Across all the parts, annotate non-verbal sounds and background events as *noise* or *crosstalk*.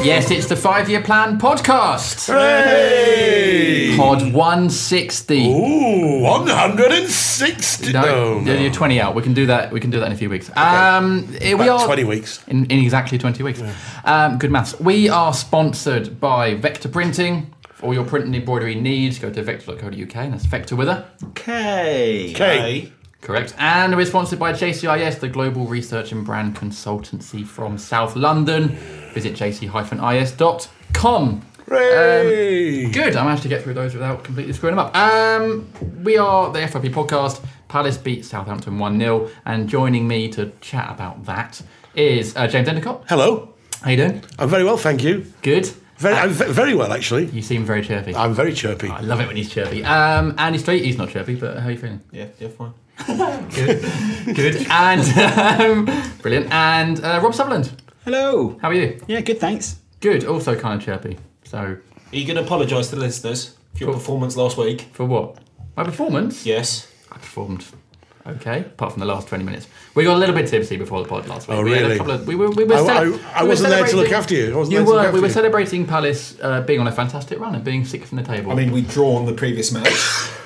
Yes, it's the Five Year Plan podcast. Hey! Pod 160. Ooh, 160. No, No, no. you're 20 out. We can do that. We can do that in a few weeks. Um, here we are 20 weeks. in, in exactly 20 weeks. Um, good maths. We are sponsored by Vector Printing. For all your print and embroidery needs, go to vector.co.uk and that's Vector with a. Okay. Okay. Correct. And we're sponsored by JCIS, the global research and brand consultancy from South London. Visit jc-is.com. Hooray! Good. I managed to get through those without completely screwing them up. Um, we are the FIP podcast. Palace beat Southampton 1 0. And joining me to chat about that is uh, James Endicott. Hello. How are you doing? I'm very well, thank you. Good. Very, Uh, I'm ve- very well, actually. you seem very chirpy. I'm very chirpy. I love it when he's chirpy. Um, Andy Street, he's not chirpy, but how are you feeling? Yeah, yeah, fine. *laughs* Good. Good. And *laughs* um, brilliant. And uh, Rob Sutherland, Hello. how are you? Yeah, good, thanks. Good. Also kind of chirpy. So Are you going to apologise to the listeners for your Cool. performance last week? for what? My performance? Yes. I performed okay, apart from the last 20 minutes. We got a little bit tipsy before the pod last week. Oh, we had a really? couple of- we were, we were I- I- I we were wasn't there to look celebrating- after you. I wasn't you there to look were. after We were you. celebrating Palace uh, being on a fantastic run and being sixth from the table. I mean, we'd drawn the previous match.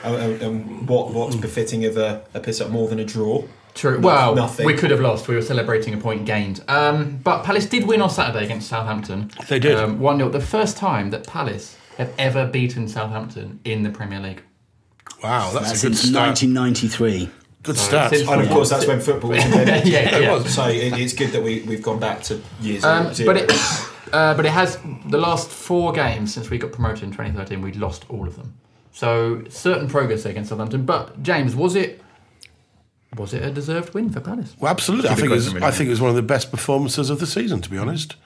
and, and- and what what's befitting of a, a piss up more than a draw? True. No- well, nothing. we could have lost. We were celebrating a point gained. Um, but Palace did win on Saturday against Southampton. They did. Um, 1 0. The first time that Palace have ever beaten Southampton in the Premier League. Wow, that's, That's a good since start. 1993. Good start. since- And of course, that's when football was invented. *laughs* yeah, yeah. So it, it's good that we, we've gone back to years Um, zero. but it, *coughs* uh, but it has the last four games since we got promoted in 2013. We'd lost all of them. So certain progress against Southampton. But James, was it was it a deserved win for Palace? Well, absolutely. I think, it was. I think it was one of the best performances of the season, to be honest.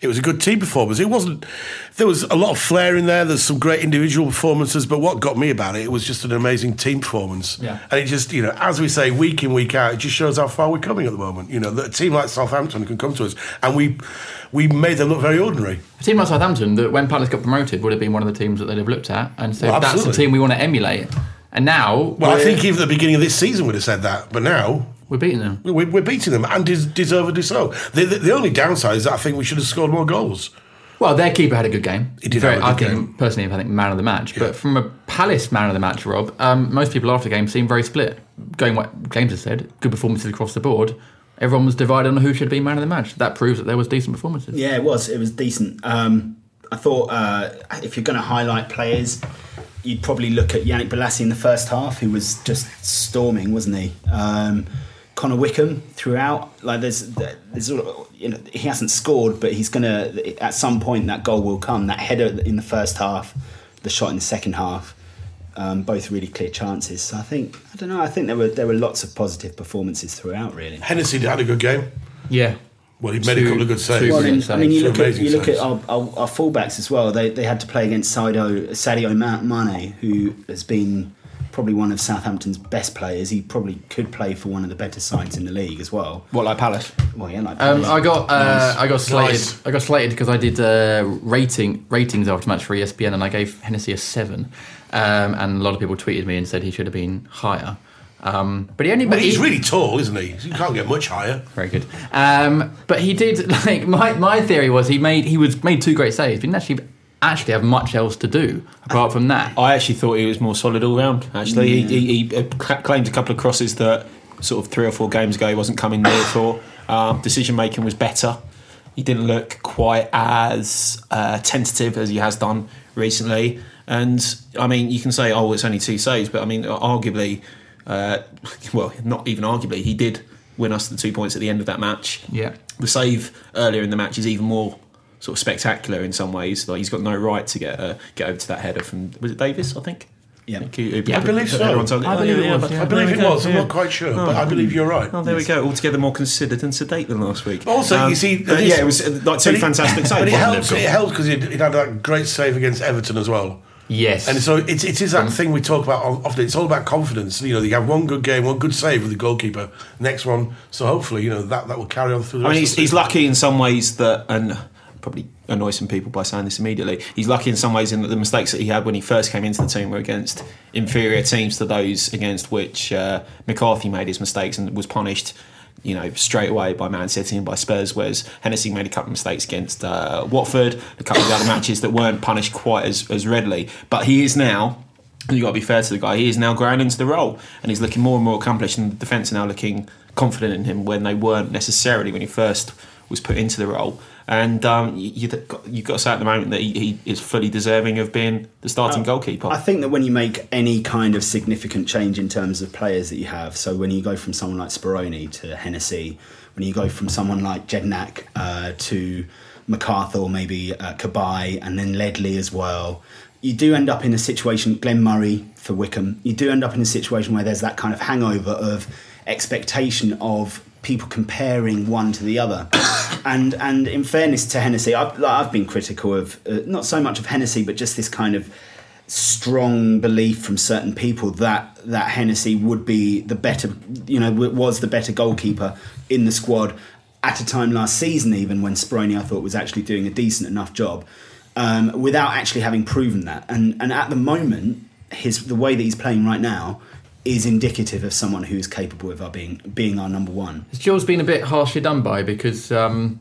It was a good team performance. It wasn't. There was a lot of flair in there. There's some great individual performances, but what got me about it, it was just an amazing team performance. Yeah. And it just, you know, as we say, week in week out, it just shows how far we're coming at the moment. You know, that a team like Southampton can come to us, and we we made them look very ordinary. A team like Southampton, that when Palace got promoted, would have been one of the teams that they'd have looked at and said, Well, "That's the team we want to emulate." And now, Well, I think even at the beginning of this season we'd have said that, but now we're beating them. we- we're beating them and des- deservedly so. The, the, the only downside is that I think we should have scored more goals. Well, their keeper had a good game. He did Very- have a good I think game. personally, I think man of the match. But from a Palace man of the match, Rob, um, most people after the game seemed very split. Going what James has said, good performances across the board. Everyone was divided on who should be man of the match. That proves that there was decent performances. Yeah, it was. It was decent. Um, I thought uh, if you're going to highlight players, you'd probably look at Yannick Bolasie in the first half, who was just storming, wasn't he? Um, Connor Wickham throughout. Like there's, there's, sort you know, he hasn't scored, but he's gonna at some point that goal will come. That header in the first half, the shot in the second half. Um, both really clear chances. So I think I don't know. I think there were there were lots of positive performances throughout. Really. Hennessey had a good game. Yeah. Well, he made Two- a couple of good saves. Well, brilliant then, I mean, you Two look at you look at our, our, our fullbacks as well. They, they had to play against Sadio Sadio Mane, who has been probably one of Southampton's best players. He probably could play for one of the better sides in the league as well. What like Palace? Well, yeah, like Um, Palace. I got uh, Nice. I got slated. Nice. I got slated because I did uh, rating ratings after match for ESPN, and I gave Hennessey a seven. Um, and a lot of people tweeted me and said he should have been higher. Um, but he only. Well, but he's he- really tall, isn't he? You can't get much higher. very good. Um, but he did *laughs* like my, my theory was he made he was made two great saves. He didn't actually actually have much else to do apart from that. I actually thought he was more solid all round. Actually, he, he, he uh, claimed a couple of crosses that sort of three or four games ago he wasn't coming near for. Um, decision making was better. He didn't look quite as uh, tentative as he has done recently. And I mean, you can say, "Oh, it's only two saves," but I mean, arguably, uh, *laughs* well, not even arguably, he did win us the two points at the end of that match. Yeah. The save earlier in the match is even more sort of spectacular in some ways. Like he's got no right to get uh, get over to that header from was it Davis? I think. Yeah. Who- who- Yeah, I believe so. everyone I believe it was, yeah. I believe it was. I'm yeah. not quite sure, but I believe you're right. Oh, there we go. Altogether more considered and sedate than last week. Also, you see, but this- yeah, it was uh, like two fantastic *laughs* saves. But it wasn't helps. it? It helps because he'd, he'd had that great save against Everton as well. Yes. And so it, it is that thing we talk about often. It's all about confidence. You know, you have one good game, one good save with the goalkeeper, next one. So hopefully, you know, that, that will carry on through the I rest mean, of he's, the he's lucky in some ways that, and probably annoy some people by saying this immediately. He's lucky in some ways in that the mistakes that he had when he first came into the team were against inferior teams to those against which uh, McCarthy made his mistakes and was punished. You know, straight away by Man City and by Spurs, whereas Hennessey made a couple of mistakes against uh, Watford, a couple of other matches that weren't punished quite as, as readily. But he is now, you've got to be fair to the guy, he is now growing into the role and he's looking more and more accomplished, and the defence are now looking confident in him when they weren't necessarily when he first was put into the role. And um, you, you've got, got to say at the moment that he, he is fully deserving of being the starting goalkeeper. I think that when you make any kind of significant change in terms of players that you have, so when you go from someone like Speroni to Hennessey, when you go from someone like Jedinak uh, to McArthur, maybe uh, Cabaye, and then Ledley as well, you do end up in a situation, Glenn Murray for Wickham, you do end up in a situation where there's that kind of hangover of expectation of people comparing one to the other. And and in fairness to Hennessey, I've, like, I've been critical of uh, not so much of Hennessey, but just this kind of strong belief from certain people that that Hennessey would be the better, you know, was the better goalkeeper in the squad at a time last season, even when Speroni I thought was actually doing a decent enough job, um, without actually having proven that. And and at the moment, his the way that he's playing right now is indicative of someone who is capable of our being being our number one. Has Jules been a bit harshly done by because um,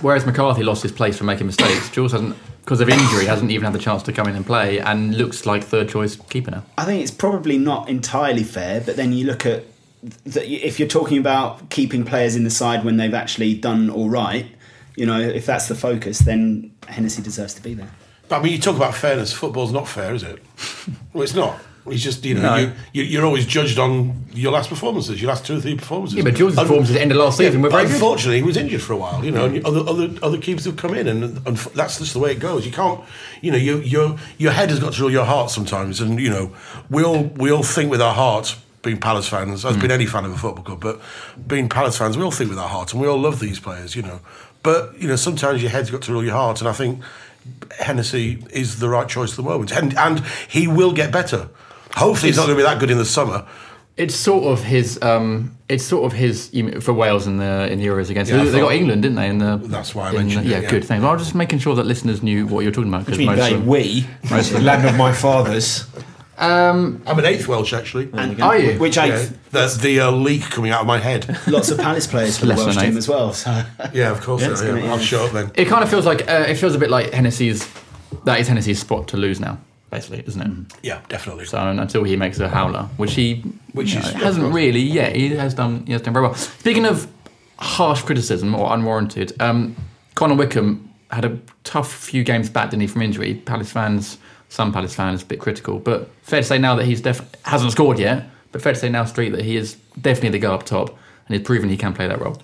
whereas McCarthy lost his place for making mistakes, Jules hasn't because of injury hasn't even had the chance to come in and play and looks like third choice keeper now. I think it's probably not entirely fair, but then you look at that if you're talking about keeping players in the side when they've actually done all right, you know, if that's the focus, then Hennessey deserves to be there. But I mean, you talk about fairness. Football's not fair, is it? *laughs* well, it's not. It's just you know No. you, you you're always judged on your last performances, your last two or three performances. Yeah, but Jules' Un- performances at the end of last season were very good. Unfortunately, he was injured for a while. You know, and other other other keepers have come in, and, and that's just the way it goes. You can't, you know, you your your head has got to rule your heart sometimes, and you know, we all we all think with our hearts Being Palace fans, as Hmm. been any fan of a football club, but being Palace fans, we all think with our hearts and we all love these players, you know. But you know, sometimes your head's got to rule your heart, and I think Hennessey is the right choice at the moment, and and he will get better. Hopefully, he's not going to be that good in the summer. It's sort of his. Um, it's sort of his you mean, for Wales in the in the Euros against. Yeah, they, they got England, didn't they? In the, That's why I in mentioned the- it, yeah, yeah. good. Thanks. Well, I was just making sure that listeners knew what you're talking about. Which Because means most they, of- we, the land of my fathers. Um, I'm an eighth Welsh, actually. And Are you? Which Yeah, eighth? the the uh, leak coming out of my head. *laughs* Lots of Palace players for the Welsh team eighth. as well. So Yeah, of course. Yeah, yeah, it's yeah. gonna- I'll yeah. show up then. it kind of feels like uh, it feels a bit like Hennessey's. That is Hennessey's spot to lose now, basically, isn't it? Yeah, definitely. So until he makes a howler, which he Which you know, hasn't really yet. He has done. He has done very well. Speaking of harsh criticism or unwarranted, um, Connor Wickham had a tough few games back, didn't he, from injury? Palace fans, some Palace fans, a bit critical, but fair to say now that he's def- hasn't scored yet. But fair to say now, Street, that he is definitely the guy up top, and he's proven he can play that role.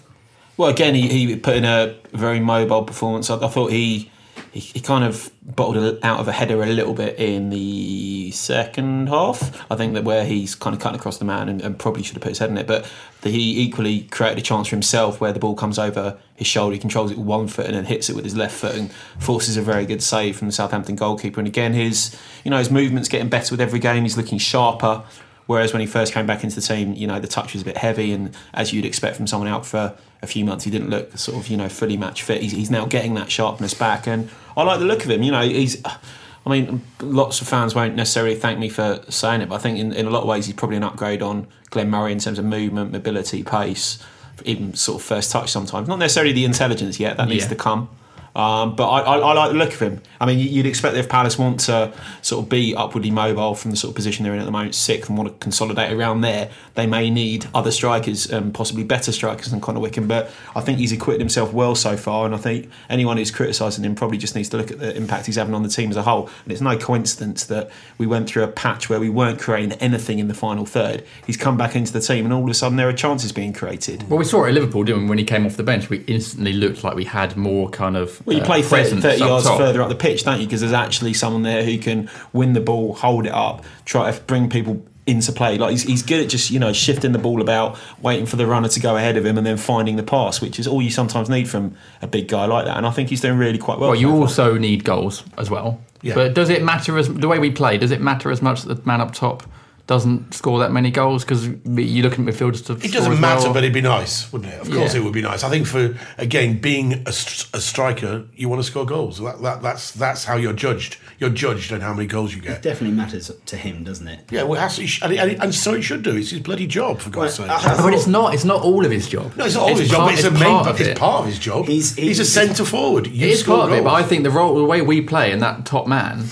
Well, again, he, he put in a very mobile performance. I, I thought he he, he kind of bottled out of a header a little bit in the second half. I think that where he's kind of cutting across the man and, and probably should have put his head in it, but the, he equally created a chance for himself where the ball comes over his shoulder, he controls it with one foot and then hits it with his left foot and forces a very good save from the Southampton goalkeeper. And again, his you know his movement's getting better with every game. He's looking sharper. Whereas when he first came back into the team, you know, the touch was a bit heavy, and as you'd expect from someone out for a few months, he didn't look sort of, you know, fully match fit. He's, he's now getting that sharpness back, and I like the look of him. You know, he's. I mean, lots of fans won't necessarily thank me for saying it, but I think in, in a lot of ways he's probably an upgrade on Glenn Murray in terms of movement, mobility, pace, even sort of first touch sometimes. Not necessarily the intelligence yet, that needs Yeah. to come. Um, but I, I, I like the look of him. I mean, you'd expect if Palace want to sort of be upwardly mobile from the sort of position they're in at the moment, sixth, and want to consolidate around there, they may need other strikers, um, possibly better strikers than Connor Wickham. But I think he's acquitted himself well so far, and I think anyone who's criticising him probably just needs to look at the impact he's having on the team as a whole. And it's no coincidence that we went through a patch where we weren't creating anything in the final third. He's come back into the team, and all of a sudden there are chances being created. Well, we saw it at Liverpool, didn't we? When he came off the bench, we instantly looked like we had more kind of. Well, you uh, play 30, 30 yards top. further up the pitch, don't you? Because there's actually someone there who can win the ball, hold it up, try to bring people into play. Like he's, he's good at just you know shifting the ball about, waiting for the runner to go ahead of him, and then finding the pass, which is all you sometimes need from a big guy like that. And I think he's doing really quite well. Well, you so far. also need goals as well. Yeah. But does it matter as the way we play? Does it matter as much that the man up top doesn't score that many goals? Because you look at midfielders to. It doesn't matter, well. but it'd be nice, wouldn't it? Of course, Yeah. it would be nice. I think for again being a, a striker, you want to score goals. That, that, that's that's how you're judged. You're judged on how many goals you get. It definitely matters to him, doesn't it? Yeah, well, it has to, and, and, and so it should do. It's his bloody job, for God's Well, sake. I- but it's not. It's not all of his job. no, it's not all his job. part- but it's, a part It's of it. It's part of his job. He's- He's, a centre forward. You It is score part of it, but I think the role, the way we play, and that top man,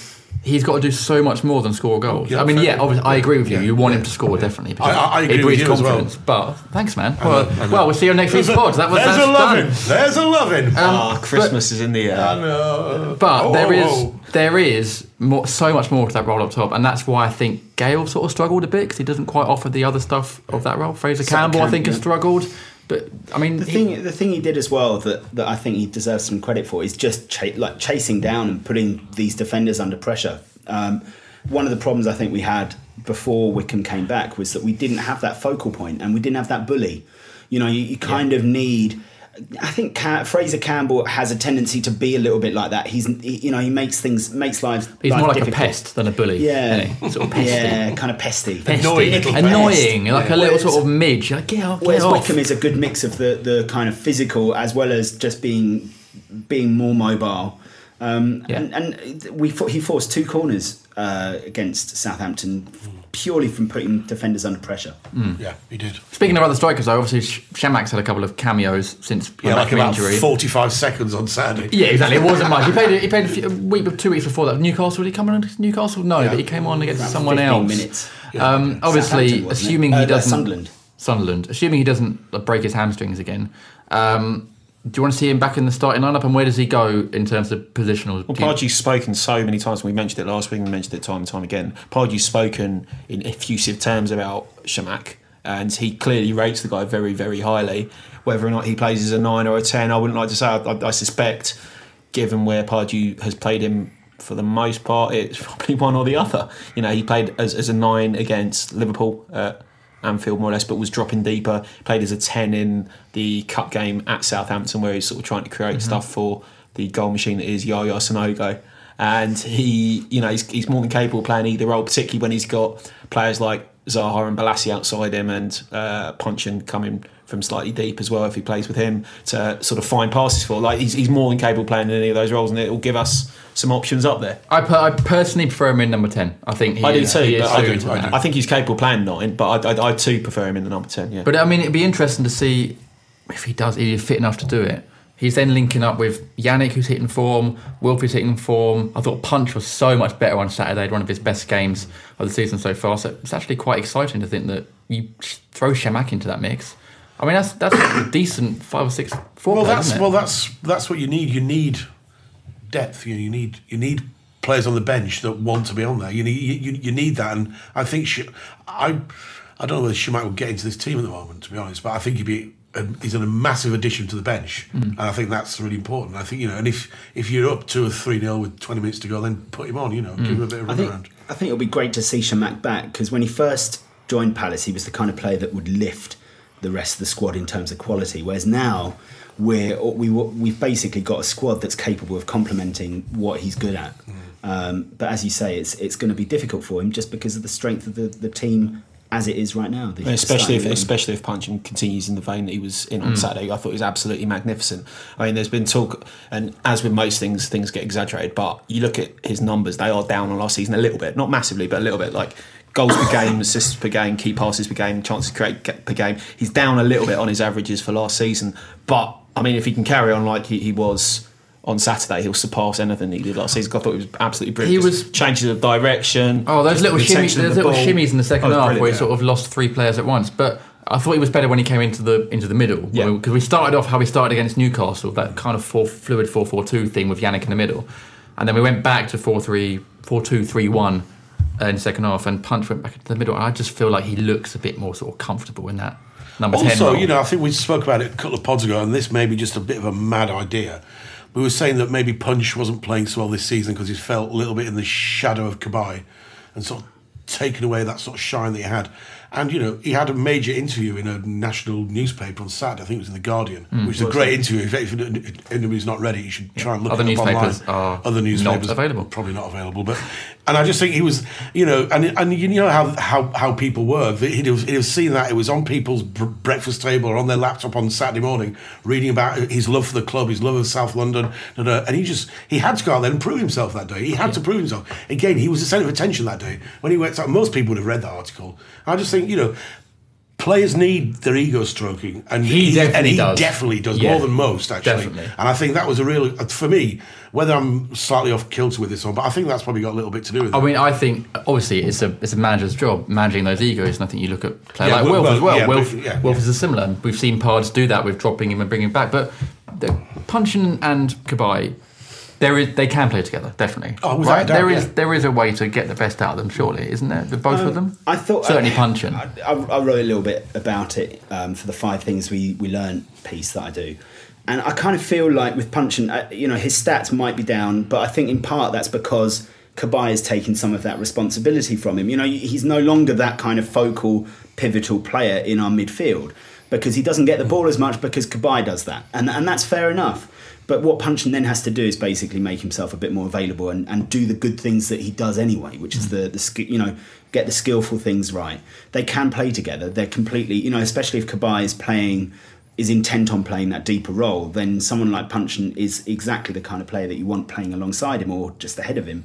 he's got to do so much more than score goals. Yeah, I mean, yeah, obviously, I agree with you. Yeah, You want yeah. him to score definitely. because I- I it agree with breeds you as well. But thanks, man. I know, well, I know. well, we'll see you next week's There's a- pod. That was There's a loving. done. There's a loving. Ah, Christmas is in the air. I know. But Oh, there is oh, there is more, so much more to that role up top, and that's why I think Gayle sort of struggled a bit because he doesn't quite offer the other stuff of that role. Fraser So Campbell, I think, has struggled. But I mean, The he- thing, the thing he did as well that, that I think he deserves some credit for is just like chasing down and putting these defenders under pressure. Um, one of the problems I think we had before Wickham came back was that we didn't have that focal point and we didn't have that bully. You know, you, you kind of need. I think Ca- Fraser Campbell has a tendency to be a little bit like that. He's, he, you know, he makes things makes lives. he's life more like difficult. a pest than a bully. Yeah, isn't sort of pesty. yeah, kind of pesty. Pesty. Annoying little pest. annoying, like a little Whereas- sort of midge. You're like, get off, get Whereas off. Wickham is a good mix of the, the kind of physical as well as just being being more mobile. Um, Yeah. and, and we fo- he forced two corners uh, against Southampton purely from putting defenders under pressure. Yeah, he did. Speaking of other strikers, though, obviously Sh- Chamakh's had a couple of cameos since Yeah, back like about injury. 45 seconds on Saturday. Yeah, exactly. It wasn't much. He played. He played a, few, a week, two weeks before that. Newcastle. Did he come on against Newcastle? No, Yeah. but he came on against About someone 15 else. minutes. Um, obviously, Southampton, wasn't it? assuming he Uh, doesn't. Sunderland. Sunderland. Assuming he doesn't break his hamstrings again. Um, do you want to see him back in the starting lineup? And where does he go in terms of positional? Well, Pardew's spoken so many times. When we mentioned it last week. We mentioned it time and time again. Pardew's spoken in effusive terms about Chamakh, and he clearly rates the guy very, very highly. Whether or not he plays as a nine or a ten, I wouldn't like to say. I, I, I suspect, given where Pardew has played him for the most part, it's *laughs* probably one or the other. You know, he played as, as a nine against Liverpool. Uh, Anfield more or less, but was dropping deeper. Played as a ten in the cup game at Southampton, where he's sort of trying to create stuff for the goal machine that is Yaya Sanogo. And he, you know, he's, he's more than capable of playing either role, particularly when he's got players like Zaha and Bolasie outside him and uh, Puncheon coming from slightly deep as well if he plays with him to sort of find passes for. Like he's, he's more than capable of playing in any of those roles, and it will give us some options up there. I, per, I personally prefer him in number ten. I think he I do too. He is but I, do, to that. I think he's capable of playing nine, but I, I, I too prefer him in the number ten. Yeah. But I mean, it'd be interesting to see if he does, if he's fit enough to do it. He's then linking up with Yannick, who's hitting form, Wilfie's hitting form. I thought Punch was so much better on Saturday, one of his best games of the season so far. So it's actually quite exciting to think that you throw Chamakh into that mix. I mean, that's that's a *coughs* decent five or six four. Well, play, that's isn't it? well, that's that's what you need. You need depth. You, you need you need players on the bench that want to be on there. You need you, you need that, and I think Sh- I I don't know whether Chamakh would get into this team at the moment, to be honest. But I think he'd be a, he's a massive addition to the bench, Mm. and I think that's really important. I think you know, and if if you're up two or three nil with 20 minutes to go, then put him on. You know, give him a bit of I run think around. I think it'll be great to see Chamakh back because when he first joined Palace, he was the kind of player that would lift the rest of the squad in terms of quality. Whereas now, we're we we've basically got a squad that's capable of complementing what he's good at. Um, but as you say, it's it's going to be difficult for him just because of the strength of the, the team as it is right now. Especially if especially if Puncheon continues in the vein that he was in on Saturday. I thought it was absolutely magnificent. I mean, there's been talk, and as with most things, things get exaggerated. But you look at his numbers; they are down on last season a little bit, not massively, but a little bit. Like goals per game, assists per game, key passes per game, chances created per game. He's down a little bit on his averages for last season. But I mean, if he can carry on like he, he was. On Saturday, he'll surpass anything he did last season. I thought it was absolutely brilliant. He Just was- changes of direction. Oh, those little shimmies, those little shimmies in the second Oh, half where he brilliant, sort of lost three players at once. But I thought he was better when he came into the into the middle. Yeah. because we started off how we started against Newcastle, that kind of four, fluid four four two thing with Yannick in the middle, and then we went back to 4-3, 4-2-3-1 uh, in the second half, and Punch went back into the middle. And I just feel like he looks a bit more sort of comfortable in that number ten. Also, you know, I think we spoke about it a couple of pods ago, and this may be just a bit of a mad idea. We were saying that maybe Punch wasn't playing so well this season because he's felt a little bit in the shadow of Cabaye and sort of taken away that sort of shine that he had. And, you know, he had a major interview in a national newspaper on Saturday, I think it was in The Guardian, Hmm. which is a great interview. If, if anybody's not ready, you should try and look Other it up newspapers online. are Other newspapers not available. Probably not available. But and I just think he was, you know, and and you know how how, how people were. He'd have, he'd have seen that it was on people's br- breakfast table or on their laptop on Saturday morning, reading about his love for the club, his love of South London, and he just he had to go out there and prove himself that day. He had to prove himself. Again, he was the centre of attention that day when he went out. Most people would have read that article. I just think you know. Players need their ego stroking, and He and definitely he does. definitely does Yeah, more than most, actually. definitely. And I think that was a real for me. Whether I'm slightly off kilter with this one, but I think that's probably got a little bit to do with it. I mean, I think obviously it's a it's a manager's job managing those egos, and I think you look at players Yeah, like well, Wilf as well. well, yeah, Wilf, but- yeah, Wilf yeah. is similar. and We've seen Pards do that with dropping him and bringing him back. But the Puncheon and Cabaye, there is they can play together definitely. Oh, without doubt, there is yeah. there is a way to get the best out of them, surely, isn't there? The both of them. Um, I thought certainly I, Puncheon. I, I, wrote a little bit about it um, for the five things we we learned piece that I do, and I kind of feel like with Puncheon, uh, you know, his stats might be down, but I think in part that's because Cabaye is taking some of that responsibility from him. You know, he's no longer that kind of focal, pivotal player in our midfield because he doesn't get the ball as much because Cabaye does that, and and that's fair enough. But what Puncheon then has to do is basically make himself a bit more available and, and do the good things that he does anyway, which is mm. the the you know get the skillful things right. They can play together. They're completely you know especially if Cabaye is playing is intent on playing that deeper role, then someone like Puncheon is exactly the kind of player that you want playing alongside him or just ahead of him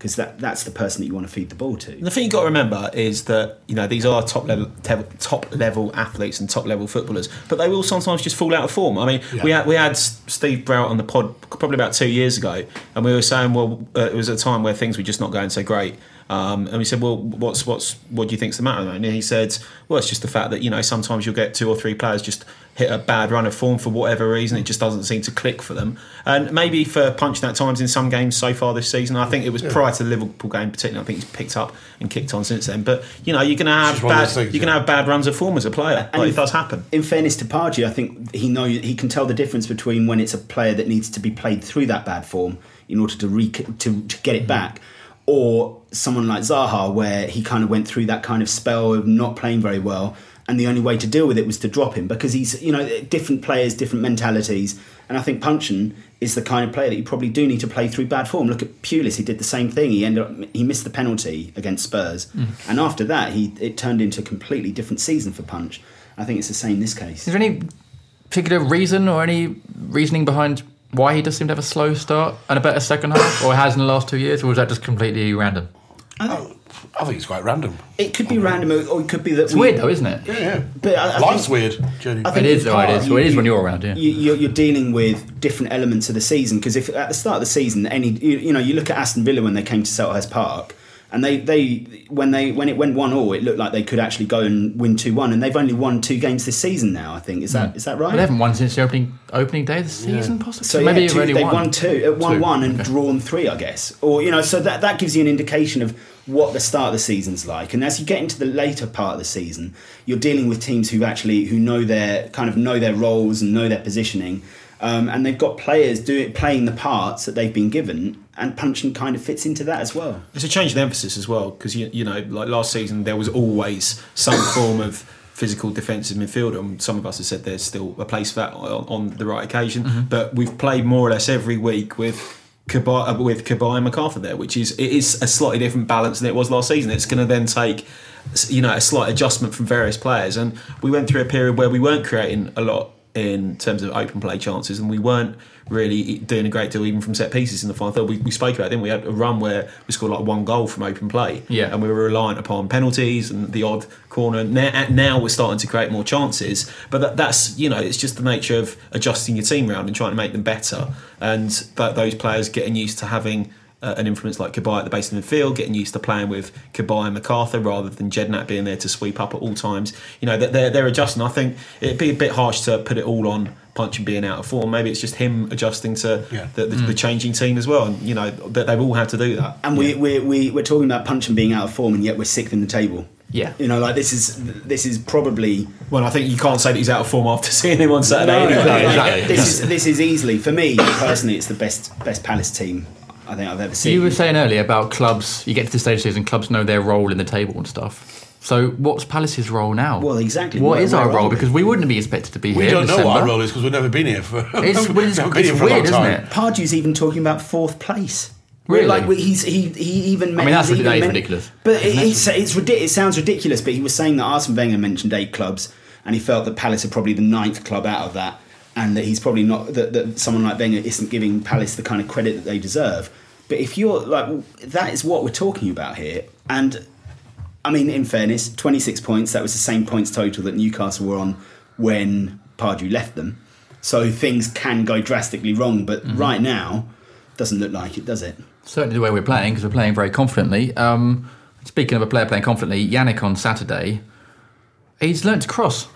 because that that's the person that you want to feed the ball to. The thing you've got to remember is that you know these are top level te- top level athletes and top level footballers, but they will sometimes just fall out of form. I mean, we had we had Steve Browett on the pod probably about two years ago, and we were saying, well, uh, it was a time where things were just not going so great. Um, and we said, well, what's what's what do you think's the matter? And he said, well, it's just the fact that you know sometimes you'll get two or three players just hit a bad run of form for whatever reason. It just doesn't seem to click for them. And maybe for Puncheon at times in some games so far this season, I think it was prior to the Liverpool game, particularly. I think he's picked up and kicked on since then. But you know, you're going to have just one of bad things, you're going to have bad runs of form as a player. And like, if- it does happen. In fairness to Pardew, I think he know he can tell the difference between when it's a player that needs to be played through that bad form in order to re- to, to get it mm-hmm. back, or someone like Zaha where he kind of went through that kind of spell of not playing very well, and the only way to deal with it was to drop him because he's you know different players, different mentalities, and I think Puncheon is the kind of player that you probably do need to play through bad form. Look at Pulis; he did the same thing. He ended up he missed the penalty against Spurs, mm. and after that he it turned into a completely different season for Punch. I think it's the same in this case. Is there any particular reason or any reasoning behind why he does seem to have a slow start and a better second half, or has in the last two years, or was that just completely random? I think it's quite random. It could be random, or or it could be that It's weird though, isn't it? Yeah, yeah. But I, I Life's think, weird, Jenny. I think It is, though, it part is. Well, it is when you're around, yeah. You, you're, you're dealing with different elements of the season because if at the start of the season, any you, you know, you look at Aston Villa when they came to Selhurst Park, And they, they when they when it went one all, it looked like they could actually go and win two one, and they've only won two games this season now. I think is that is that right? Well, they haven't won since the opening opening day of the season, possibly. So maybe yeah, they've two, only they've won. won two, uh, won Two, one, and okay. drawn three, I guess. Or you know, so that that gives you an indication of what the start of the season's like. And as you get into the later part of the season, you're dealing with teams who actually who know their kind of know their roles and know their positioning, um, and they've got players doing playing the parts that they've been given, and Puncheon kind of fits into that as well. It's a change in emphasis as well because you, you know, like last season, there was always some form of physical defensive midfield, and some of us have said there's still a place for that on, on the right occasion. But we've played more or less every week with. Uh, with Cabaye and McArthur there, which is it is a slightly different balance than it was last season. It's going to then take, you know, a slight adjustment from various players, and we went through a period where we weren't creating a lot in terms of open play chances, and we weren't really doing a great deal even from set pieces in the final third. We, we spoke about it, didn't we? We had a run where we scored like one goal from open play, Yeah. and we were reliant upon penalties and the odd corner. Now, now we're starting to create more chances, but that, that's you know it's just the nature of adjusting your team around and trying to make them better, and that those players getting used to having. Uh, an influence like Cabaye at the base of the field, getting used to playing with Cabaye and McArthur rather than Jedinak being there to sweep up at all times. You know, that they're, they're adjusting. I think it'd be a bit harsh to put it all on Puncheon being out of form. Maybe it's just him adjusting to Yeah. the, the, the changing team as well. And, you know, that they've all had to do that. And we, we, we, we're talking about Puncheon being out of form, and yet we're sixth in the table. Yeah. You know, like this is this is probably Well, I think you can't say that he's out of form after *laughs* seeing him on Saturday. No, anyway. no, exactly, This is this is easily for me personally. It's the best best Palace team I think I've ever seen. You were saying earlier about clubs. You get to the stage of the season, clubs know their role in the table and stuff. So, what's Palace's role now? Well, exactly. What Where- is where our role? we? Because we wouldn't be expected to be We here. We don't in know December. what our role is because we've never been here for. It's, *laughs* well, it's, Never been it's here for a long weird, isn't time. it? Pardew's even talking about fourth place. Really? Like he's he he even. I mean, that's he's rid- even that is ridiculous. But it, it's it's ridiculous. It sounds ridiculous. But he was saying that Arsene Wenger mentioned eight clubs, and he felt that Palace are probably the ninth club out of that, and that he's probably not that, that someone like Wenger isn't giving Palace the kind of credit that they deserve. But if you're like that is what we're talking about here, and I mean, in fairness, 26 points, that was the same points total that Newcastle were on when Pardew left them. So things can go drastically wrong, but Mm-hmm. right now, doesn't look like it, does it? Certainly the way we're playing, because we're playing very confidently. Um, speaking of a player playing confidently, Yannick on Saturday, he's learnt to cross.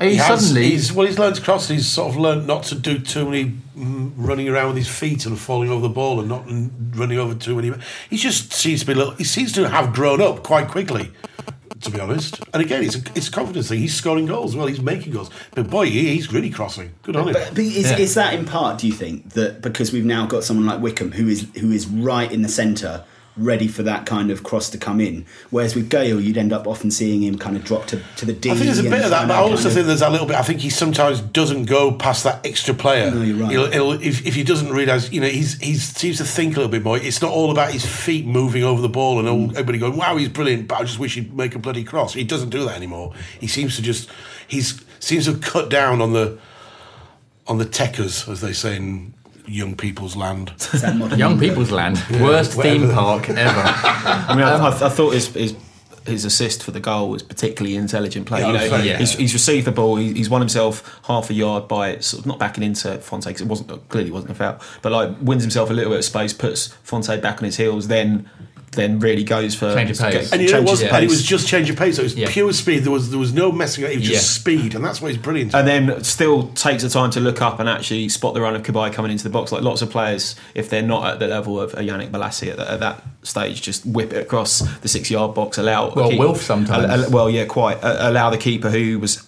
He, He has, suddenly. he's, well, he's learned to cross. He's sort of learned not to do too many mm, running around with his feet and falling over the ball and not mm, running over too many. He just seems to be. a Little, he seems to have grown up quite quickly, to be honest. And again, it's a, it's a confidence thing. He's scoring goals. Well, he's making goals. But boy, he, he's really crossing. Good on him. But, but is, Yeah. is that in part, do you think, that because we've now got someone like Wickham who is who is right in the centre, ready for that kind of cross to come in? Whereas with Gayle, you'd end up often seeing him kind of drop to, to the D. I think there's a bit of that, but I also kind of- think there's a little bit. I think he sometimes doesn't go past that extra player. No, you're right. He'll, he'll, if, if he doesn't realise, you know, he's he seems to think a little bit more. It's not all about his feet moving over the ball and all, Mm. everybody going, "Wow, he's brilliant!" But I just wish he'd make a bloody cross. He doesn't do that anymore. He seems to just he's seems to have cut down on the on the techers, as they say in young people's land. is that modern Young people's land. Worst theme park ever. I mean, I, um, I, I thought his, his his assist for the goal was particularly intelligent play. Yeah, you know, was saying, yeah. he's, he's received the ball, he, he's won himself half a yard by sort of not backing into Fonte because it wasn't clearly wasn't a foul, but like wins himself a little bit of space, puts Fonte back on his heels, then then really goes for Change of pace. And you know, it was, the and it was just change of pace. So it was Yeah. pure speed. There was there was no messing. It was just Yeah. speed, and that's what he's brilliant. and at. then still takes the time to look up and actually spot the run of Cabaye coming into the box. Like lots of players, if they're not at the level of a Yannick Bolasie at, that- at that stage, just whip it across the six-yard box. Allow Well, the keep- Wilf sometimes. al- al- well, yeah, quite. Uh, allow the keeper who was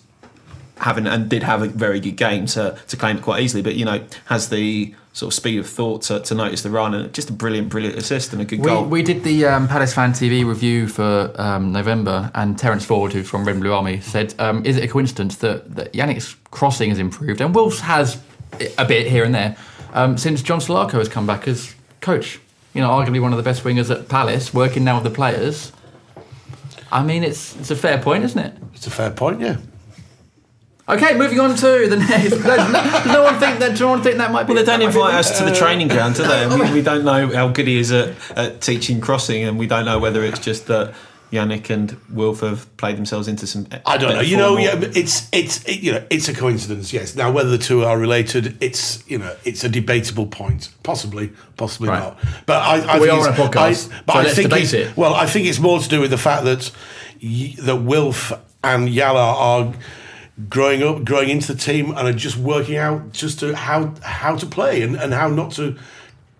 having and did have a very good game to, to claim it quite easily, but you know has the sort of speed of thought to, to notice the run and just a brilliant, brilliant assist and a good We, goal. we did the um, Palace Fan TV review for um, November, and Terence Ford, who's from Red and Blue Army, said, um, "Is it a coincidence that, that Yannick's crossing has improved and Wolves has a bit here and there um, since John Salako has come back as coach? You know, arguably one of the best wingers at Palace, working now with the players. I mean, it's it's a fair point, isn't it? it's a fair point, yeah. Okay, moving on to the next. *laughs* Does no, no one think that? Does no one think that might be? Well, they don't that might be invite us to the uh, training ground, do they? *laughs* We, we don't know how good he is at, at teaching crossing, and we don't know whether it's just that Yannick and Wilf have played themselves into some. I don't know. You know, yeah, it's it's it, you know it's a coincidence. Yes. Now whether the two are related, it's you know it's a debatable point. Possibly, possibly Right. not. But I, I We think are it's- on a podcast, I, but so I let's think debate it's- it. Well, I think it's more to do with the fact that y- that Wilf and Yala are growing up, growing into the team, and just working out just to how how to play and, and how not to.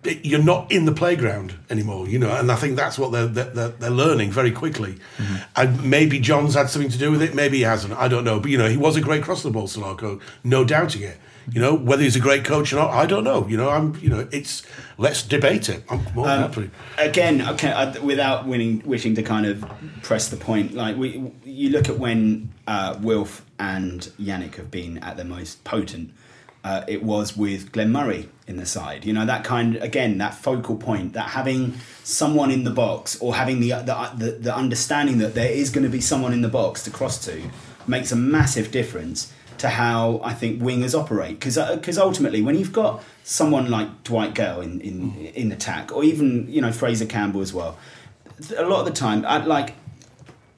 You're not in the playground anymore, you know, and I think that's what they're they're, they're learning very quickly. Mm-hmm. And maybe John's had something to do with it, maybe he hasn't. I don't know, but you know, he was a great cross the ball, Salako, no doubting it. You know, whether he's a great coach or not, I don't know. You know, I'm, you know, it's let's debate it. I'm more than Um, happy. again, okay, I, without winning, wishing to kind of press the point, like we, you look at when uh, Wilf and Yannick have been at their most potent. Uh, it was with Glenn Murray in the side. You know that kind again that focal point that having someone in the box or having the the, the, the understanding that there is going to be someone in the box to cross to makes a massive difference to how I think wingers operate. Because because uh, ultimately, when you've got someone like Dwight Gayle in, in mm. in attack, or even you know Fraser Campbell as well, a lot of the time, I, like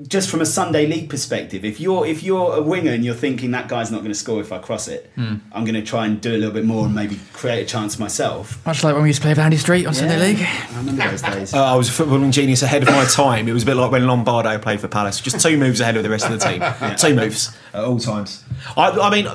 just from a Sunday league perspective, if you're if you're a winger and you're thinking that guy's not going to score if I cross it, Hmm. I'm going to try and do a little bit more and maybe create a chance myself. Much like when we used to play with Andy Street on Sunday League. I remember those days. Uh, *laughs* I was a footballing genius ahead of my time. It was a bit like when Lombardo played for Palace, just two moves ahead of the rest of the team. *laughs* Two moves at all times. I, I mean,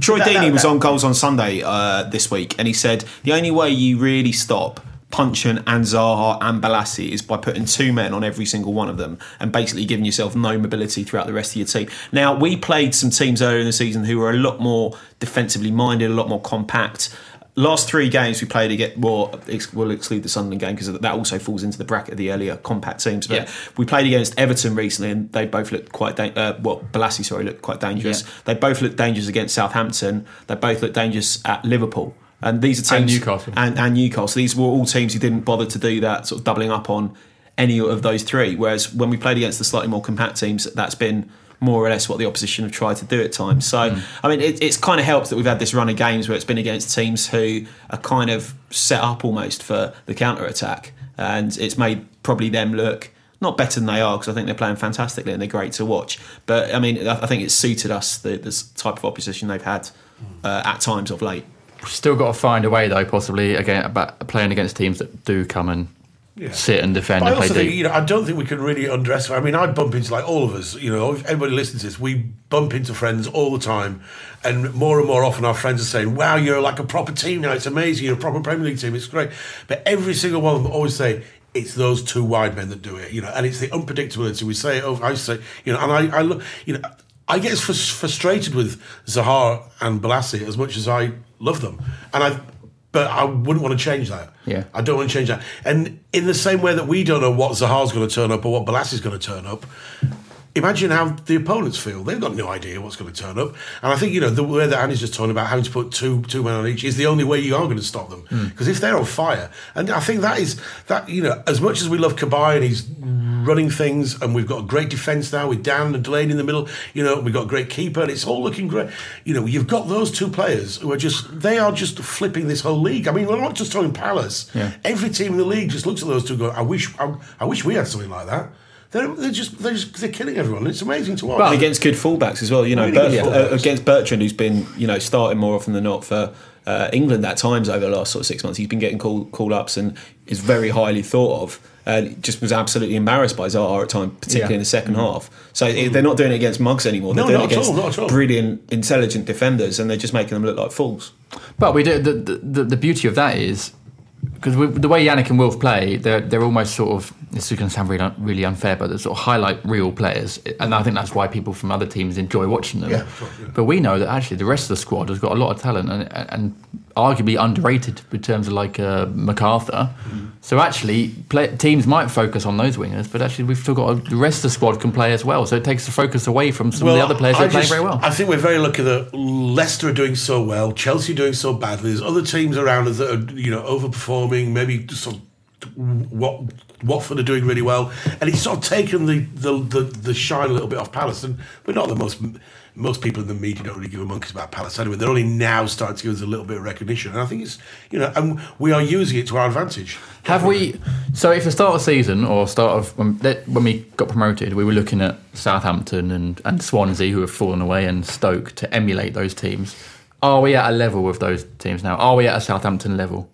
Troy That- Deeney that- was on goals on Sunday uh, this week, and he said the only way you really stop Puncheon and Zaha and Bolasie is by putting two men on every single one of them and basically giving yourself no mobility throughout the rest of your team. Now, we played some teams earlier in the season who were a lot more defensively minded, a lot more compact. Last three games we played again. Well, we'll exclude the Sunderland game because that also falls into the bracket of the earlier compact teams. But Yeah. we played against Everton recently, and they both looked quite. Da- uh, well, Bolasie, sorry, looked quite dangerous. Yeah. They both looked dangerous against Southampton. They both looked dangerous at Liverpool. And these are And teams Newcastle. and, and Newcastle. These were all teams who didn't bother to do that, sort of doubling up on any of those three. Whereas when we played against the slightly more compact teams, that's been more or less what the opposition have tried to do at times. So, Hmm. I mean, it, it's kind of helped that we've had this run of games where it's been against teams who are kind of set up almost for the counter attack, and it's made probably them look. Not better than they are because I think they're playing fantastically and they're great to watch. But I mean, I I think it's suited us the, the type of opposition they've had uh, at times of late. Still got to find a way though, possibly again about playing against teams that do come and sit and defend But I and play also think, deep. you know, I don't think we can really underestimate. I mean, I bump into like all of us. You know, if everybody listens to this, we bump into friends all the time, and more and more often our friends are saying, "Wow, you're like a proper team now. It's amazing. You're a proper Premier League team. It's great." But every single one of them always say. It's those two wide men that do it, you know, and it's the unpredictability. We say it over. I say, you know, and I, I look, you know, I get frus- frustrated with Zaha and Bolasie as much as I love them, and I, but I wouldn't want to change that. Yeah. I don't want to change that. And in the same way that we don't know what Zaha's going to turn up or what Bolasie's going to turn up, imagine how the opponents feel. They've got no idea what's going to turn up. And I think, you know, the way that Andy's just talking about having to put two two men on each is the only way you are going to stop them. Hmm. Because if they're on fire, and I think that is, that you know, as much as we love Cabaye and he's running things and we've got a great defence now with Dann and Delaney in the middle, you know, we've got a great keeper and it's all looking great. You know, you've got those two players who are just, they are just flipping this whole league. I mean, we're not just talking Palace. Yeah. Every team in the league just looks at those two and go, I wish, I, I wish we had something like that. They're, they're just they're just they're killing everyone. It's amazing to watch. And against good fullbacks as well. You know, Really Bert- good uh, against Bertrand, who's been you know starting more often than not for uh, England at times over the last sort of six months. He's been getting call call ups and is very highly thought of. And just was absolutely embarrassed by Zaha at times, particularly Yeah. in the second half. So it- they're not doing it against mugs anymore. They're No, doing not it at against all, not at all. brilliant, intelligent defenders, and they're just making them look like fools. But we do the the, the, the beauty of that is because the way Yannick and Wilf play, they're they're almost sort of this is going to sound really really unfair, but they sort of highlight real players, and I think that's why people from other teams enjoy watching them. Yeah, sure, yeah. But we know that actually the rest of the squad has got a lot of talent and and arguably underrated in terms of like uh, McArthur. Mm-hmm. So actually, play, teams might focus on those wingers, but actually we've still got a, the rest of the squad can play as well. So it takes the focus away from some of the other players who are playing very well. I think we're very lucky that Leicester are doing so well, Chelsea are doing so badly. There's other teams around us that are, you know, overperforming. Maybe sort of what Watford are doing really well, and it's sort of taken the, the, the, the shine a little bit off Palace. And we're not the most most people in the media don't really give a monkeys about Palace anyway. They're only now starting to give us a little bit of recognition, and I think it's you know, and we are using it to our advantage. Have we? So, if the start of season or start of when, when we got promoted, we were looking at Southampton and, and Swansea, who have fallen away, and Stoke to emulate those teams. Are we at a level with those teams now? Are we at a Southampton level?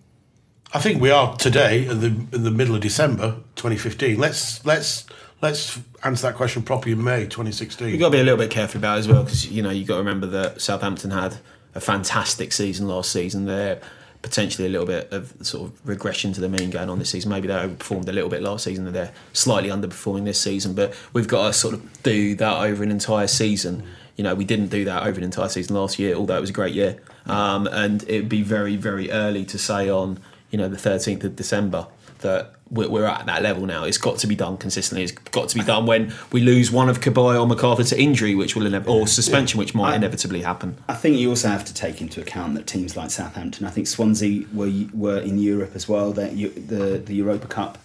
I think we are today in the in the middle of December 2015. Let's let's let's answer that question properly in May 2016. You've got to be a little bit careful about it as well because you know you've got to remember that Southampton had a fantastic season last season. They're potentially a little bit of sort of regression to the mean going on this season. Maybe they overperformed a little bit last season and they're slightly underperforming this season. But we've got to sort of do that over an entire season. You know, we didn't do that over an entire season last year, although it was a great year. Um, and it'd be very, very early to say on you know the 13th of December that we're, we're at that level now. It's got to be done consistently. It's got to be done when we lose one of Cabaye or McArthur to injury, which will inev- or suspension, which might I- inevitably happen. I think you also have to take into account that teams like Southampton, I think Swansea were were in Europe as well. That the the Europa Cup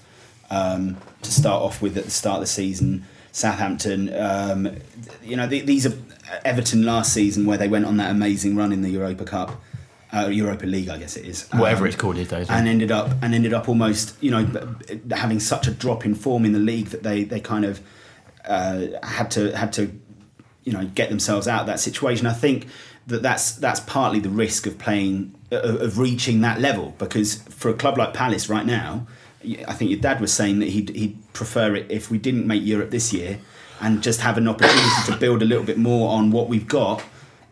um, to start off with at the start of the season. Southampton, um, you know, th- these are Everton last season where they went on that amazing run in the Europa Cup, uh, Europa League, I guess it is, Whatever Um, it's called these days. and ended up and ended up almost you know having such a drop in form in the league that they they kind of uh, had to had to you know get themselves out of that situation. I think that that's that's partly the risk of playing of, of reaching that level because for a club like Palace right now, I think your dad was saying that he'd he'd prefer it if we didn't make Europe this year and just have an opportunity to build a little bit more on what we've got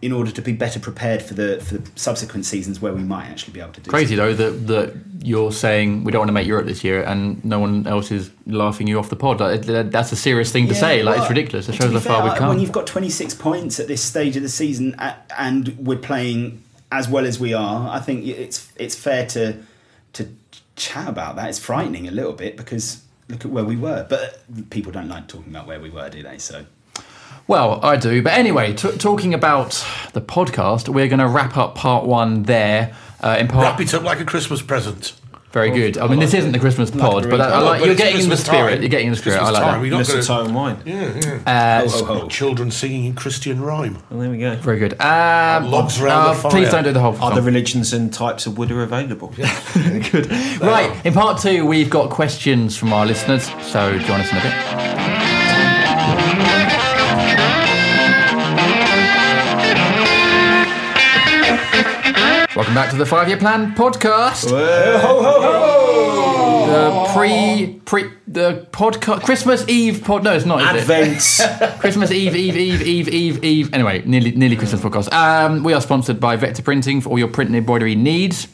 in order to be better prepared for the for the subsequent seasons where we might actually be able to do Crazy though that that you're saying we don't want to make Europe this year, and no one else is laughing you off the pod. Like, that's a serious thing to Yeah, say. Like well, it's ridiculous. It shows how far we've come. When you've got 26 points at this stage of the season and we're playing as well as we are, I think it's it's fair to to chat about that. It's frightening a little bit because look at where we were. But people don't like talking about where we were, do they? So Well, I do. But anyway, t- talking about the podcast, we're going to wrap up part one there. Uh, in part, Wrap it up like a Christmas present. very good. I mean, this isn't the Christmas pod, but I, I Oh, like but you're getting in the spirit. time. You're getting the spirit. Christmas I like time. that. We're not gonna- Mistletoe and wine. Yeah, yeah. Uh, ho, ho. Children singing in Christian rhyme. Well, there we go. Very good. Um, Logs round uh, the fire. Please don't do the whole. Other song. religions and types of wood are available. Yeah. *laughs* good. Right. In part two, we've got questions from our listeners. So join us in a bit. Welcome back to the Five Year Plan podcast. The pre pre the podcast Christmas Eve pod. No, it's not. Is it? Advents. *laughs* Christmas Eve, Eve, Eve, Eve, Eve, Eve. Anyway, nearly, nearly Christmas podcast. Um, we are sponsored by Vector Printing for all your print and embroidery needs.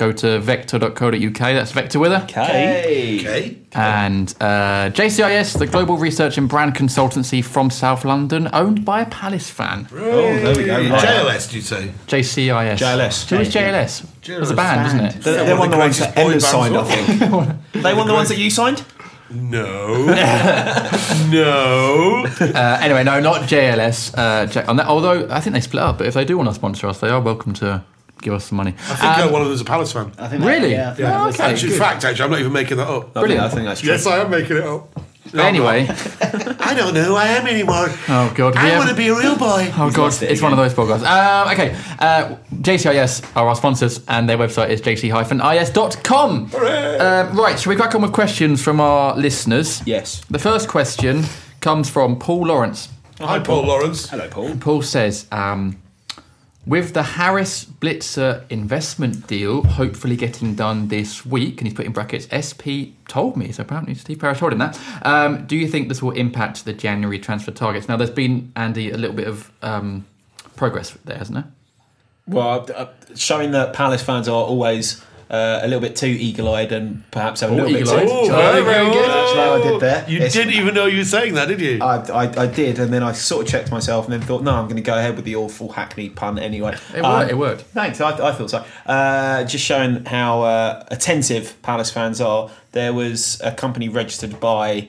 Go to vector.co.uk. That's Vector with a. Okay. Okay. And uh, JCIS, the global research and brand consultancy from South London, owned by a Palace fan. Oh, there we go. Right. JLS, did you say? JCIS. JLS. Who is JLS? JLS. It's a band, isn't it? They're, they're one one of of the the ones that Emma signed, I think. *laughs* they one of the ones that you signed? No. *laughs* no. Uh, anyway, no, not JLS. Uh, J- although I think they split up, but if they do want to sponsor us, they are welcome to give us some money. I think uh, one of them is a Palace fan. I think that- Really? yeah, I think Oh, okay. Actually, in fact, actually, I'm not even making that up. Brilliant. I think that's true. Yes, I am making it up. No, anyway. *laughs* I don't know who I am anymore. oh god, I want to be a real boy. Oh god, lost it it's one of those podcasts. Um, okay, uh, JCIS are our sponsors, and their website is jc-is.com. Um, right, shall we crack on with questions from our listeners? Yes. The first question comes from Paul Lawrence. Hi, Paul Lawrence. Hello, Paul. Paul says, um, with the Harris Blitzer investment deal hopefully getting done this week, and he's put in brackets, SP told me, so apparently Steve Parish told him that. Um, do you think this will impact the January transfer targets? Now, there's been, Andy, a little bit of um, progress there, hasn't there? Well, uh, showing that Palace fans are always uh, a little bit too eagle-eyed and perhaps have a little bit too. eagle-eyed. Oh, very, very good. That's what I did there. You It's- didn't even know you were saying that, did you? I, I, I did, and then I sort of checked myself, and then thought, no, I'm going to go ahead with the awful hackneyed pun anyway. It Um, worked, it worked. Thanks, I, I thought so. Uh, just showing how uh, attentive Palace fans are. There was a company registered by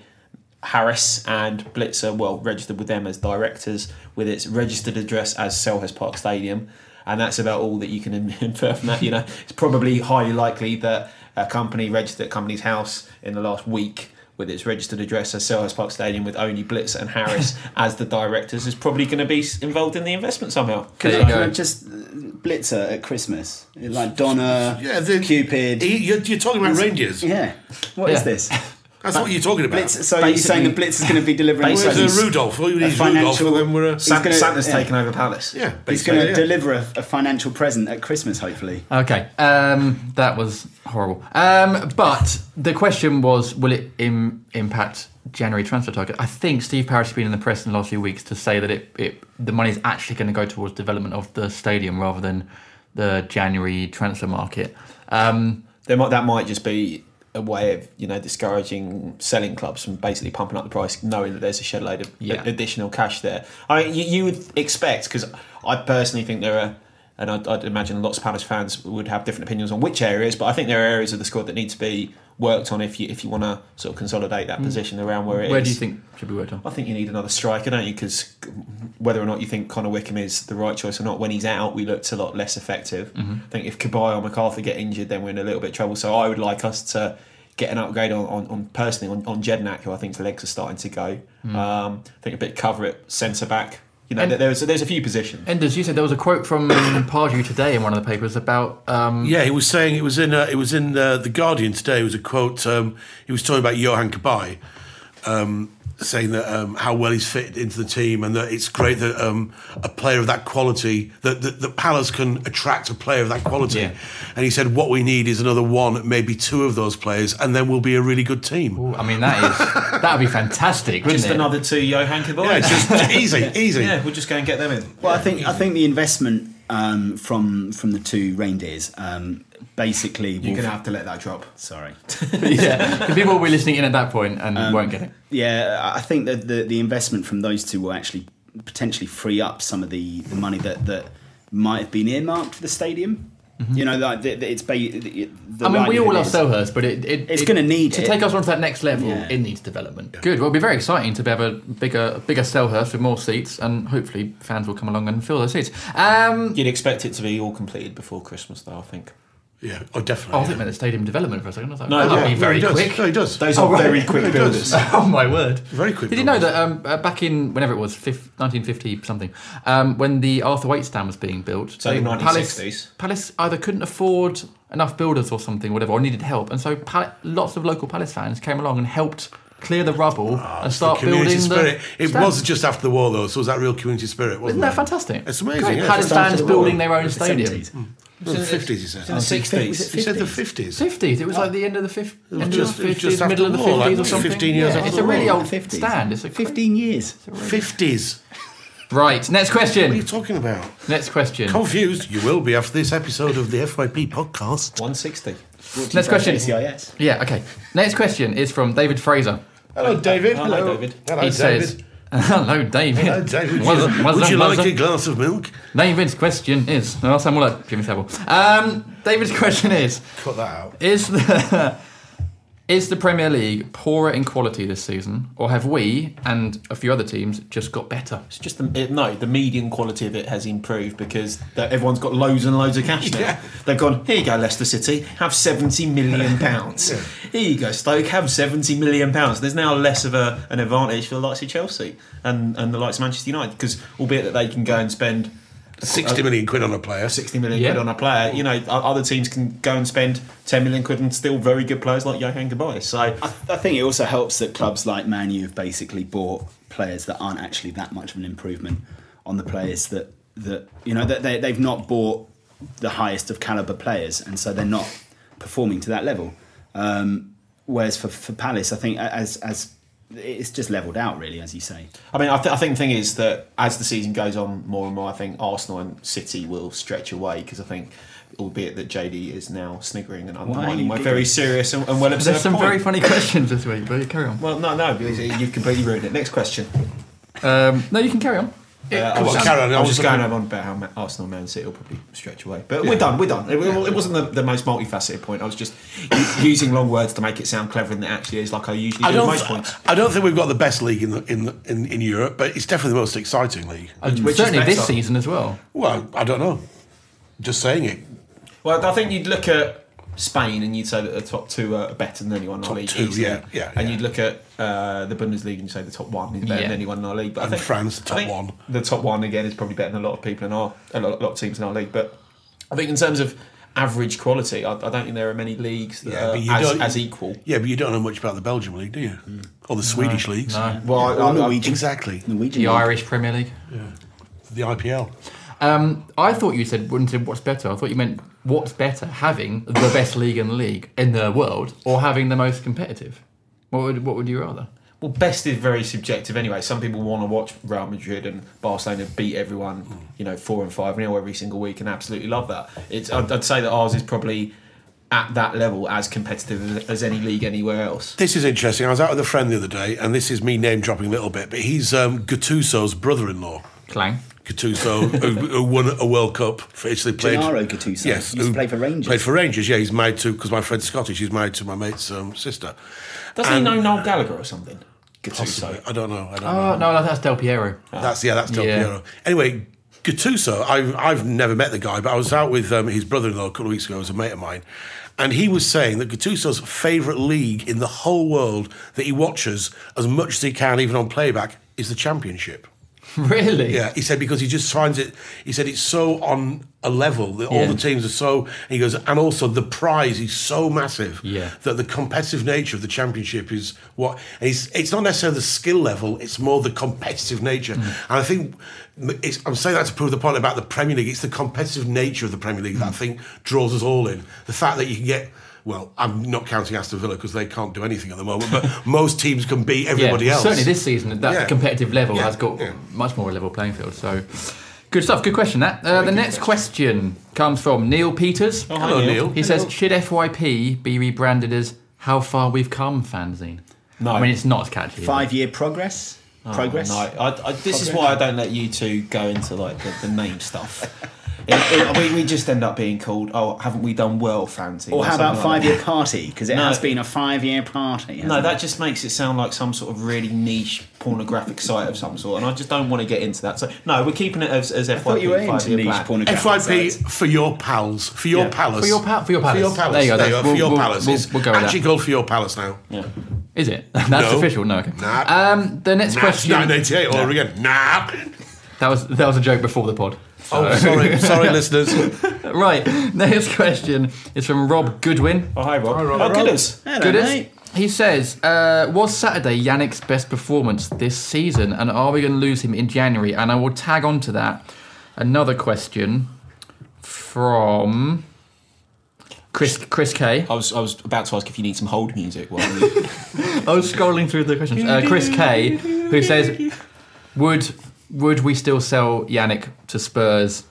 Harris and Blitzer, well, registered with them as directors, with its registered address as Selhurst Park Stadium. And that's about all that you can *laughs* infer from that. You know, it's probably highly likely that a company registered at company's house in the last week with its registered address as Selhurst Park Stadium with only Blitz and Harris *laughs* as the directors is probably going to be involved in the investment somehow. There you Can go. I just uh, Blitzer at Christmas, like Donna, Yeah, the- Cupid. He- You're, you're talking about reindeers. yeah, what is Yeah. this? *laughs* That's what you're talking about. Blitz, so you're saying that Blitz is going to be delivering Where's presents? uh, Rudolph? All you need A is Rudolph, financial- and then we're a, He's San- gonna- Santa's yeah. taken over Palace. yeah, He's going to yeah. deliver a, a financial present at Christmas, hopefully. Okay, um, that was horrible. Um, but the question was, will it Im- impact January transfer target? I think Steve Parish has been in the press in the last few weeks to say that it, it the money is actually going to go towards development of the stadium rather than the January transfer market. Um, There might, that might just be a way of you know discouraging selling clubs from basically pumping up the price, knowing that there's a shed load of Yeah. additional cash there. I mean, you, you would expect because I personally think there are, and I'd, I'd imagine lots of Palace fans would have different opinions on which areas, but I think there are areas of the squad that need to be worked on if you if you want to sort of consolidate that position around where it is. where do you think should be worked on? I think you need another striker, don't you? Because whether or not you think Connor Wickham is the right choice or not, when he's out, we looked a lot less effective. Mm-hmm. I think if Cabaye or McArthur get injured, then we're in a little bit of trouble. So I would like us to get an upgrade on, on, on personally on, on Jedinak, who I think's legs are starting to go. Um, I think a bit cover at centre back. You know. And- there's there's a few positions. Enders, you said there was a quote from *coughs* Pardew today in one of the papers about um, Yeah, he was saying it was in uh, it was in uh, the Guardian today. It was a quote. Um, he was talking about Yohan Cabaye, um, saying that um, how well he's fit into the team, and that it's great that um, a player of that quality that, that that Palace can attract a player of that quality. Yeah. And he said what we need is another one, maybe two of those players, and then we'll be a really good team. Ooh, I mean, that is *laughs* that would be fantastic, wouldn't Just it? another two Yohan Cabaye. Yeah, it's just *laughs* easy, easy. yeah, we'll just go and get them in. Well, I think I think the investment um, from from the two reindeers um, basically. You're will- going to have to let that drop. Sorry. *laughs* yeah, 'cause people will be listening in at that point and Um, won't get it. Yeah, I think that the, the investment from those two will actually potentially free up some of the, the money that, that might have been earmarked for the stadium. You know, like the, the, it's ba- the, the Mm-hmm. I mean, we all love likelihood Selhurst, but it, it It's it- gonna need to it. take us on to that next level. Yeah. It needs development. Good. Well, it'll be very exciting to have a bigger, bigger Selhurst with more seats, and hopefully fans will come along and fill those seats. Um, You'd expect it to be all completed before Christmas, though. I think. Yeah, oh, definitely. oh, I yeah. think meant the stadium development for a second. I was like, No, oh, that'll yeah, be very he does. quick. No, he does. Those are right. very quick *laughs* He builders. *laughs* oh my word! Very quick Did you know that um, uh, back in whenever it was, fif- 1950 something, um, when the Arthur Wait stand was being built, So the 1960s. Palace, Palace either couldn't afford enough builders or something, whatever, or needed help, and so Pal- lots of local Palace fans came along and helped clear the rubble and start community building spirit. the. It stand. was just after the war, though, so it was that real community spirit, wasn't Isn't that it? fantastic? It's amazing, Great. yeah. Palace fans building their own The stadium. 70s. It was the fifties, he said. In the 60s. He said the fifties. 50s. It was oh. like the end of the fifth, just- it was just 50s, after middle of the the war, 50s like or something. 15 years yeah, after it's a really old 50s. stand. It's a 15 years. Fifties. Right. Next question. What are you talking about? Next question. Confused? You will be after this episode of the FYP podcast. 160. Next question. CIS. Yeah. Okay. Next question is from David Fraser. Hello, David. Hello, David. Hello, he David. says, *laughs* "Hello, David. Hello, David. Was it- was Would you like a glass of milk? David's question is. No, I'll sound more like Jimmy Savile. Um, David's question is: Cut that out. Is the *laughs* is the Premier League poorer in quality this season, or have we and a few other teams just got better? It's just the, it, no, the median quality of it has improved because the, everyone's got loads and loads of cash now. *laughs* Yeah. They've gone, here you go, Leicester City, have 70 million *laughs* pounds. Here you go, Stoke, have 70 million pounds. There's now less of a, an advantage for the likes of Chelsea and, and the likes of Manchester United because, albeit that they can go and spend 60 million quid on a player. 60 million Yeah. quid on a player, you know, other teams can go and spend 10 million quid and still very good players like Yohan Cabaye. So, I, I think it also helps that clubs like Man U have basically bought players that aren't actually that much of an improvement on the players that that you know that they, they've not bought the highest of caliber players, and so they're not performing to that level. Um, whereas for, for Palace, I think as as it's just leveled out really, as you say. I mean, I, th- I think the thing is that as the season goes on more and more, I think Arsenal and City will stretch away because I think, albeit that JD is now sniggering and undermining my you very serious and, and well observed There's some point. very funny questions this week, but carry on. Well, no, no, you've completely ruined it. Next question. Um, no, you can carry on. Uh, I Come was, on, carry. I was just looking- going on about how Arsenal and Man City will probably stretch away. But we're done, we're done. It, it wasn't the, the most multifaceted point. I was just using long words to make it sound cleverer than it actually is, like I usually I do with don't, most points. I don't think we've got the best league in, the, in, the, in in Europe, but it's definitely the most exciting league. Uh, which is certainly this season as well. Well, I don't know. Just saying it. Well, I think you'd look at Spain and you'd say that the top two are better than anyone in our Top league. two, easily. yeah, yeah, And yeah. you'd look at uh, the Bundesliga and you say the top one is better Yeah. than anyone in our league. But And I think France, the top think one. The top one again is probably better than a lot of people in our a lot, a lot of teams in our league. But I think in terms of average quality, I, I don't think there are many leagues that Yeah, are you as, don't- as equal. Yeah, but you don't know much about the Belgian league, do you? Or the Swedish leagues? No. Well, I- Or I- I- Norwegian. Exactly. Norwegian The league. Irish Premier League. Yeah. The IPL. Um, I thought you said wouldn't say what's better. I thought you meant what's better, having the best league in the league in the world, or having the most competitive. What would what would you rather? Well, best is very subjective anyway. Some people want to watch Real Madrid and Barcelona beat everyone, you know, four and five nil every single week, and absolutely love that. It's I'd, I'd say that ours is probably at that level as competitive as, as any league anywhere else. This is interesting. I was out with a friend the other day, and this is me name dropping a little bit, but he's um, Gattuso's brother in law. Clang. Gattuso, *laughs* who, who won a World Cup for Italy. Played, Gennaro Gattuso. Yes, Used to who play for Rangers. Played for Rangers. Yeah, he's married to because my friend's Scottish. He's married to my mate's um, sister. Doesn't And- he know Noel Gallagher or something? Possibly. I don't know. I don't Oh know. no, that's Del Piero. That's yeah, that's Del Yeah. Piero. Anyway, Gattuso, I've I've never met the guy, but I was out with um, his brother-in-law a couple of weeks ago, as a mate of mine, and he was saying that Gattuso's favourite league in the whole world that he watches as much as he can, even on playback, is the Championship. *laughs* really? Yeah, he said because he just finds it. He said it's so on a level that all Yeah. the teams are so. He goes, and also the prize is so massive. Yeah. that the competitive nature of the championship is what. And it's it's not necessarily the skill level; it's more the competitive nature. Mm. And I think it's, I'm saying that to prove the point about the Premier League. It's the competitive nature of the Premier League that I Mm. think draws us all in. The fact that you can get. Well, I'm not counting Aston Villa because they can't do anything at the moment, but most teams can beat everybody yeah, else. Certainly this season, that Yeah. competitive level Yeah, has got yeah. much more a level playing field. So, good stuff. Good question. That uh, the next question. comes from Neil Peters. Oh, hi, Hello, Neil. Neil. He says, "Should FYP be rebranded as How Far We've Come fanzine?" No. I mean it's not as catchy. Five year progress. progress. No, I, I, this is why I don't let you two go into like the, the name stuff. It- it- we, we just end up being called, oh, haven't we done well, fancy? Or how about something five year party? Because it No. has been a five year party. No, hasn't that just makes it sound like some sort of really niche pornographic site of some sort, and I just don't want to get into that. So, no, we're keeping it as, as FYP. Thought you were into five-year niche plan. pornographic FYP sites. for your pals, for your Yeah. palace, For your pa- for your palace. for your palace. There you go, There that's- for we'll- your we'll- palace. we'll- It's we'll go with actually that. called for your palace now. Yeah. Is it? *laughs* That's No. official. No. Okay. Nah. Um, the next Nah, it's question. 1988 all over again. Nah. That was that was a joke before the pod. Oh, sorry, sorry, *laughs* listeners. Right. Next question is from Rob Goodwin. Oh, hi, Rob. Hi, oh, goodness. Hello, Good mate. He says, uh, was Saturday Yannick's best performance this season, and are we going to lose him in January? And I will tag on to that another question from Chris Chris K. I was, I was about to ask if you need some hold music. While we... *laughs* I was scrolling through the questions. *laughs* Uh, Chris K, who says, would would we still sell Yannick to Spurs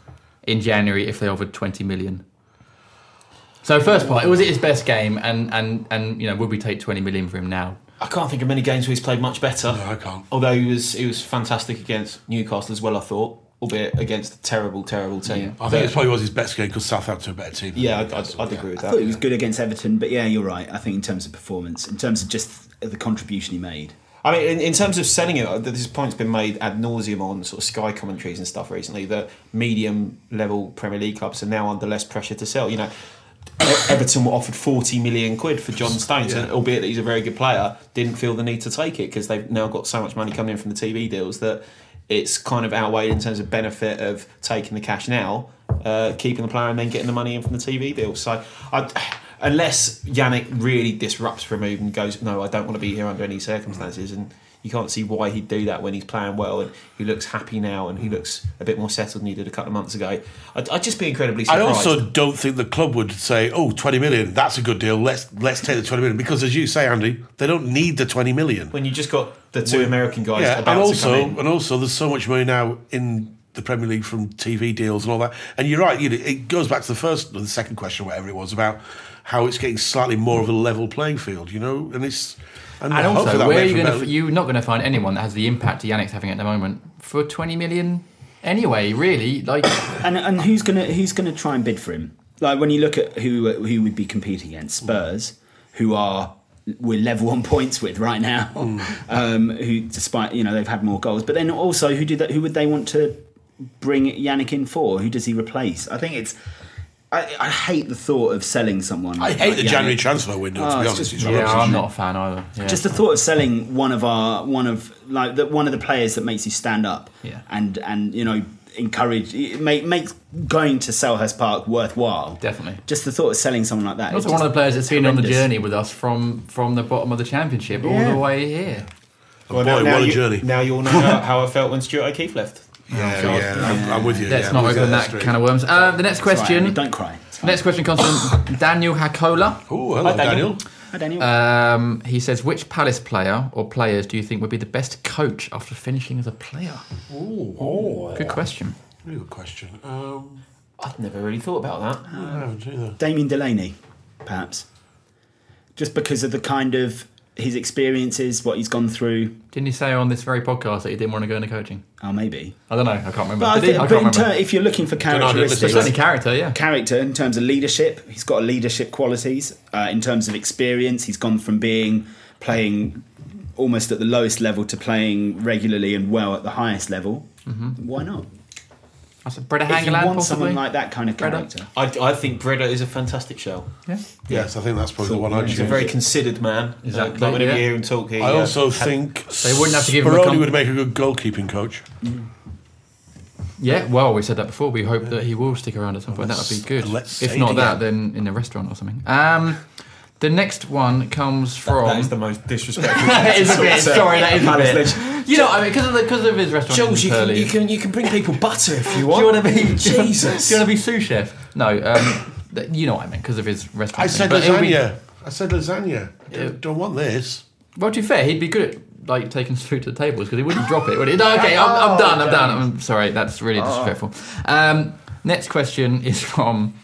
in January if they offered twenty million? So first part, was it his best game, and and and you know, would we take twenty million for him now? I can't think of many games where he's played much better. No, I can't. Although he was he was fantastic against Newcastle as well, I thought, albeit against a terrible, terrible team. I think it probably was his best game because Southampton are a better team. Yeah, I'd, I'd, I'd yeah. agree with that. I thought he was good against Everton, but yeah, you're right. I think in terms of performance, in terms of just the contribution he made. I mean, in, in terms of selling it, uh, this point's been made ad nauseum on sort of Sky commentaries and stuff recently. That medium level Premier League clubs are now under less pressure to sell. You know, Everton were offered forty million quid for John Stones, and albeit that he's a very good player, didn't feel the need to take it because they've now got so much money coming in from the TV deals that it's kind of outweighed in terms of benefit of taking the cash now, uh, keeping the player, and then getting the money in from the TV deals. So, I, unless Yannick really disrupts for a move and goes, no, I don't want to be here under any circumstances, and you can't see why he'd do that when he's playing well and he looks happy now and he mm. looks a bit more settled than he did a couple of months ago. I'd, I'd just be incredibly surprised. I also don't think the club would say, "Oh, 20 million, that's a good deal. Let's let's take the 20 million." Because, as you say, Andy, they don't need the 20 million. when you just got the two American guys yeah, about and to also, and also, there's so much money now in the Premier League from TV deals and all that. And you're right. You know, it goes back to the first, or the second question, whatever it was, about how it's getting slightly more of a level playing field. You know, and it's and, And also, that where are you going to? You're not going to find anyone that has the impact Yannick's having at the moment for 20 million. Anyway, really, like *coughs* And and who's gonna who's gonna try and bid for him? Like when you look at who who would be competing against Spurs, who are we're level on points with right now. *laughs* Um, who, despite you know they've had more goals, but then also who do that? Who would they want to bring Yannick in for? Who does he replace? I think it's I, I hate the thought of selling someone. I hate like the Yannick. January transfer window. Oh, to be oh, it's honest, just it's Yeah. I'm not a fan either. Yeah. Just the thought of selling one of our one of like the, one of the players that makes you stand up, Yeah. and and you know encourage make make going to Selhurst Park worthwhile. Definitely. Just the thought of selling someone like that. also it's one of the players that's been on the journey with us from from the bottom of the championship all the way here. Oh, well, Boy, what a you, journey. Now you all know how, how I felt when Stuart O'Keefe left. Yeah, yeah, I'm, I'm with you. Let's yeah, not I'm with you open on that street. can of worms. Uh, the next It's all right, question. Andy, don't cry. It's. Next question comes from *laughs* Daniel Hakola. Oh, hello, Hi, Daniel. Daniel. Hi, Daniel. Um, he says, which Palace player or players do you think would be the best coach after finishing as a player? Oh, Good question. really good question. Um, I've never really thought about that. I haven't either. Damien Delaney, perhaps, just because of the kind of his experiences, what he's gone through. Didn't he say on this very podcast that he didn't want to go into coaching? Oh, maybe. I don't know. I can't remember. But, I Did he? think, I can't in remember. ter- if you're looking for characteristics, Certainly character, yeah. character in terms of leadership. He's got a leadership qualities. Uh, in terms of experience, he's gone from being playing almost at the lowest level to playing regularly and well at the highest level. Mm-hmm. Why not? I said Brede If you Hangeland, want possibly. someone like that kind of Brede? character, I, I think Brede is a fantastic show. yeah. Yes, I think that's probably the one I'd He's choose. a very considered man. Exactly, like whenever yeah. you hear him talk, he, I uh, also had- think They wouldn't have to give him a Speroni com- would make a good goalkeeping coach. Yeah, well, we said that before. We hope that he will stick around at some point. That would be good. let's if say not that, then in a restaurant or something. Um, the next one comes from. that is the most disrespectful. *laughs* That is a bit. So, Sorry, that is a bit. You know, I mean, because of the because of his restaurant. Jules, in you can, Purley. you can you can bring people butter if you want. Do want. you want to be Jesus. *laughs* Do you want to *laughs* be sous chef? No, um, th- you know what I mean because of his restaurant. I thing. said But it'll be- lasagna. I said lasagna. I don't, don't want this. Well, to be fair, he'd be good at like taking food to the tables because he wouldn't drop it. Would he? No, okay, I'm, I'm done. I'm done. I'm sorry. That's really disrespectful. Um, next question is from.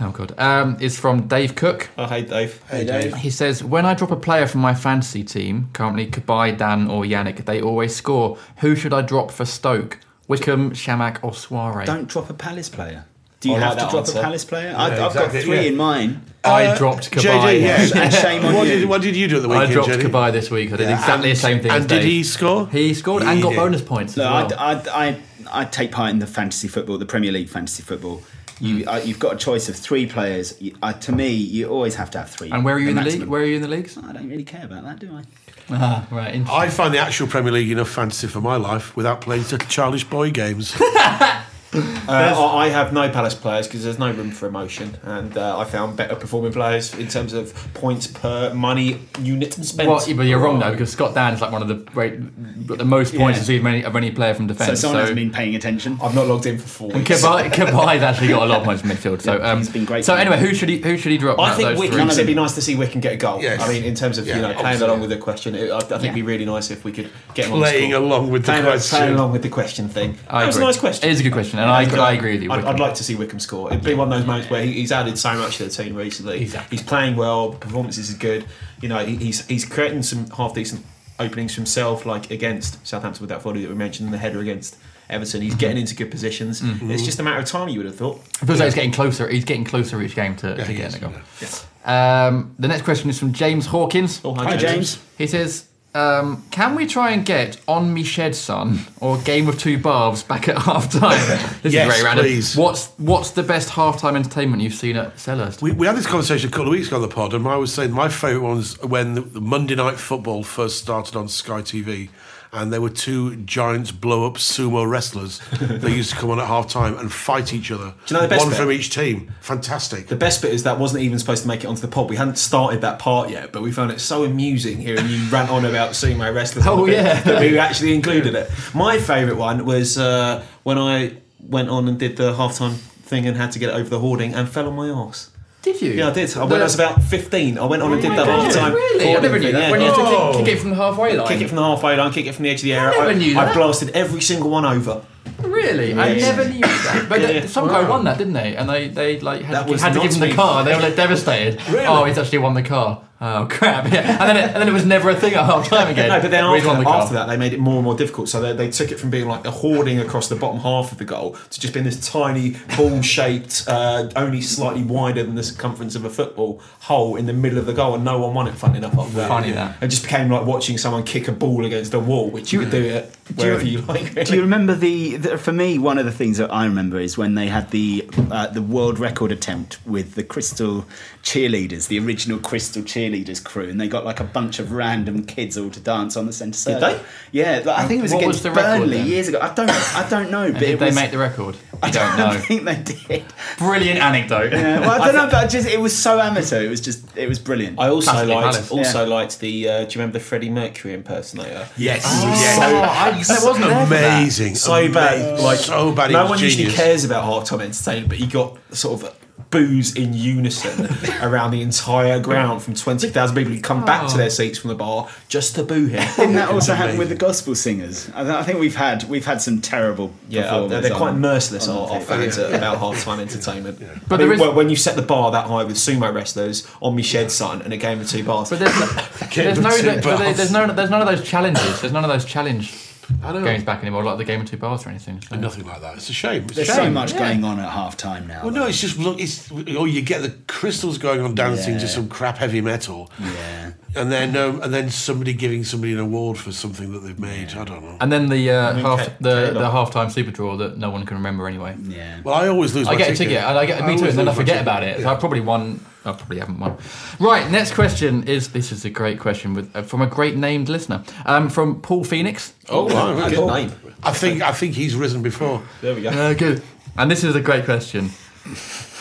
Oh god, um, is from Dave Cook. Oh, hey Dave. Hey, Dave. He says, when I drop a player from my fantasy team, currently Cabaye, Dann, or Yannick, they always score. Who should I drop for Stoke? Wickham, Chamakh, or Souaré? don't drop a Palace player. Do you I like have to drop answer. a Palace player? I, Yeah, I've got three yeah. in mind. I dropped Cabaye. JJ, yeah. *laughs* And shame on what you. Did, what did you do at the I dropped Jenny? Cabaye this week. I did exactly the same thing. And as did Dave. he score? He scored and He got bonus points Look, as well. I, I, I, I take part in the fantasy football, the Premier League fantasy football. You, Hmm. uh, you've got a choice of three players. You, uh, to me, you always have to have three. and where are you in the league? Where are you in the leagues? I don't really care about that, do I? Ah, right. Interesting. I find the actual Premier League enough fantasy for my life without playing such childish boy games. *laughs* Uh, I I have no Palace players because there's no room for emotion, and uh, I found better performing players in terms of points per money unit spent. Well, but you're wrong though because Scott Dann is like one of the great, the most points Yeah. received of any, of any player from defence. So defence. someone hasn't been paying attention. I've not logged in for four And weeks. Cabaye, Cabaye's actually got a lot of points in midfield. So um, he's been great So anyway, who should he who should he drop? I think those Wickham. three? It'd be nice to see Wickham get a goal. Yes. I mean, in terms of Yeah, you know playing obviously. along with the question, it, I, I think it'd be really nice if we could get him on the playing along with the playing, question. playing along with the question thing. I that was a nice question. It is a good question, and I, I agree with you. I'd, I'd like to see Wickham score. It'd be one of those moments where he, he's added so much to the team recently. Exactly. He's playing well. Performances is good. You know, he, he's he's creating some half decent openings for himself, like against Southampton with that volley that we mentioned, and the header against Everton. He's getting into good positions. It's just a matter of time. You would have thought. It feels like he's getting closer. He's getting closer each game to, to getting is, a goal. yeah. Um, the next question is from James Hawkins. Oh, Hi, James. He says, um, "Can we try and get on me shed son or game of two barbs back at half time?" *laughs* this Yes, is very random. please. What's what's the best half time entertainment you've seen at Selhurst? We, we had this conversation a couple of weeks ago on the pod, and I was saying my favourite one was when the, the Monday Night Football first started on Sky TV, and there were two giants blow up sumo wrestlers *laughs* that used to come on at half time and fight each other. Do you know the best One bit? from each team. Fantastic. The best bit is that wasn't even supposed to make it onto the pod. We hadn't started that part yet, but we found it so amusing hearing you *laughs* rant on about sumo wrestlers. Oh, yeah. that we actually included it. My favourite one was uh, when I went on and did the halftime thing and had to get it over the hoarding and fell on my arse. Did you? Yeah, I did. I, when I was about 15, I went on and oh did that all the halftime. Really? I never knew that. yeah. When you have to Oh. kick, kick it from the halfway line. Kick it from the halfway line, kick it from the edge of the area. I, never knew I that. blasted every single one over. Really? I never knew that. *laughs* But Yeah. some guy won that, didn't they? And they, they like had, That to, had to give him the car. They were like *laughs* devastated. Really? Oh, he's actually won the car. Oh *laughs* crap! Yeah, and then it, and then it was never a thing at half time again. *laughs* No, but then after, the after that, they made it more and more difficult. So they, they took it from being like a hoarding across the bottom half of the goal to just being this tiny ball-shaped, uh, only slightly wider than the circumference of a football hole in the middle of the goal, and no one won it. Funny enough, after that. Funny that. It just became like watching someone kick a ball against a wall, which you could do it wherever you, like. Do you remember the, the? For me, one of the things that I remember is when they had the uh, the world record attempt with the Crystal cheerleaders, the original Crystal cheerleaders crew, and they got like a bunch of random kids all to dance on the centre circle. they? Yeah, like, I think it was What against was the record Burnley then? years ago. I don't, I don't know, but Did it they was. make the record? *laughs* I I don't don't know. think they did. Brilliant anecdote. Yeah, well, I *laughs* don't know, but I just it was so amateur. It was just, it was brilliant. I also Classically liked Palace. also Yeah. liked the. Uh, do you remember the Freddie Mercury impersonator? Yes, Oh, yes. I, there wasn't there for that. amazing, so bad. Like so bad. No was one usually cares about half-time entertainment, but he got sort of boos in unison *laughs* around the entire ground from twenty thousand people who come back to Oh. their seats from the bar just to boo him. Didn't that also happen with the gospel singers? I, th- I think we've had we've had some terrible. Yeah, uh, performers they're quite on- merciless, on our, our fans tape. at about half-time entertainment. But But there is- well, when you set the bar that high with sumo wrestlers on me shed son and a game of two bars, But there's, *laughs* no, there's, no, with two but bars. there's no, there's none of those challenges. There's none of those challenge I know. Games back anymore, like the game of two bars or anything. so- Nothing like that. It's a shame. It's a There's shame. so much yeah. going on at half time now. Well, no, it's just look. It's oh, you get the crystals going on dancing to some crap heavy metal, yeah. and then um, and then somebody giving somebody an award for something that they've made. I don't know. And then the uh, mean, half Ca- the, the half time super draw that no one can remember anyway. Yeah. Well, I always lose. I my get a ticket, and I get me too, and then I forget ticket. about it. So I probably won. I probably haven't won. Right, next question is this is a great question with uh, from a great named listener, um, from Paul Phoenix. oh, wow, good cool. name. I think I think he's risen before. There we go. Uh, good. And this is a great question.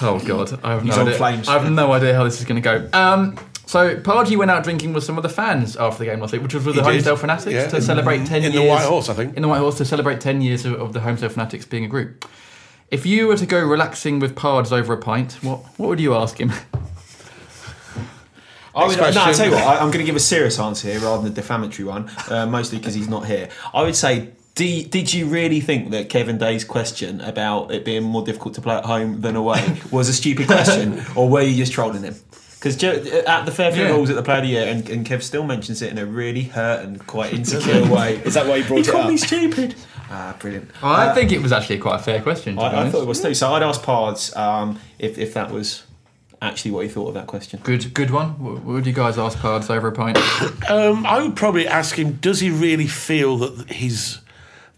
Oh God, I have no He's on idea. flames. I have no idea how this is going to go. Um, so Pardew went out drinking with some of the fans after the game last week, which was with He the did. Holmesdale Fanatics Yeah, to in- celebrate ten in years in the White Horse, I think. In the White Horse to celebrate ten years of, of the Holmesdale Fanatics being a group. If you were to go relaxing with Pards over a pint, what what would you ask him? *laughs* I would, no, I'll tell you what, I, I'm going to give a serious answer here rather than a defamatory one, uh, mostly because he's not here. I would say, do, did you really think that Kevin Day's question about it being more difficult to play at home than away *laughs* was a stupid question, or were you just trolling him? Because at the Fairfield Yeah. Halls at the Player of the Year, and, and Kev still mentions it in a really hurt and quite insecure way. Is that why you brought he it called up? me stupid. Ah, brilliant. Well, I think it was actually quite a fair question. To be I, I thought it was too. So I'd ask Pards um, if, if that was actually what he thought of that question. Good, good one. What what would you guys ask Pards over a pint? *coughs* Um, I would probably ask him: Does he really feel that his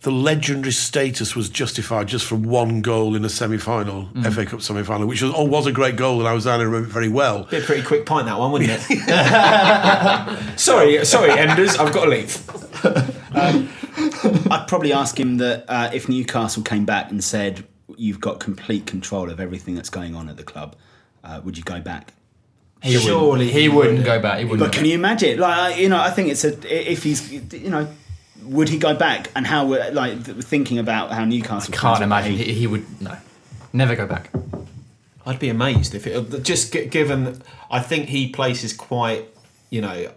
the legendary status was justified just from one goal in a semi-final, Mm. FA Cup semi-final, which was, oh, was a great goal, and I was there and I remember it very well. Be a pretty quick pint that one, wouldn't it? *laughs* *laughs* sorry, sorry, Enders, I've got to leave. I'd probably ask him that uh, if Newcastle came back and said you've got complete control of everything that's going on at the club, uh, would you go back? He wouldn't- Surely he he wouldn't go back. He wouldn't. But can you imagine? Like you know, I think it's a if he's you know, would he go back and how would- like thinking about how Newcastle Can't imagine he, he would no, never go back. I'd be amazed if it just given. I think he places quite, you know,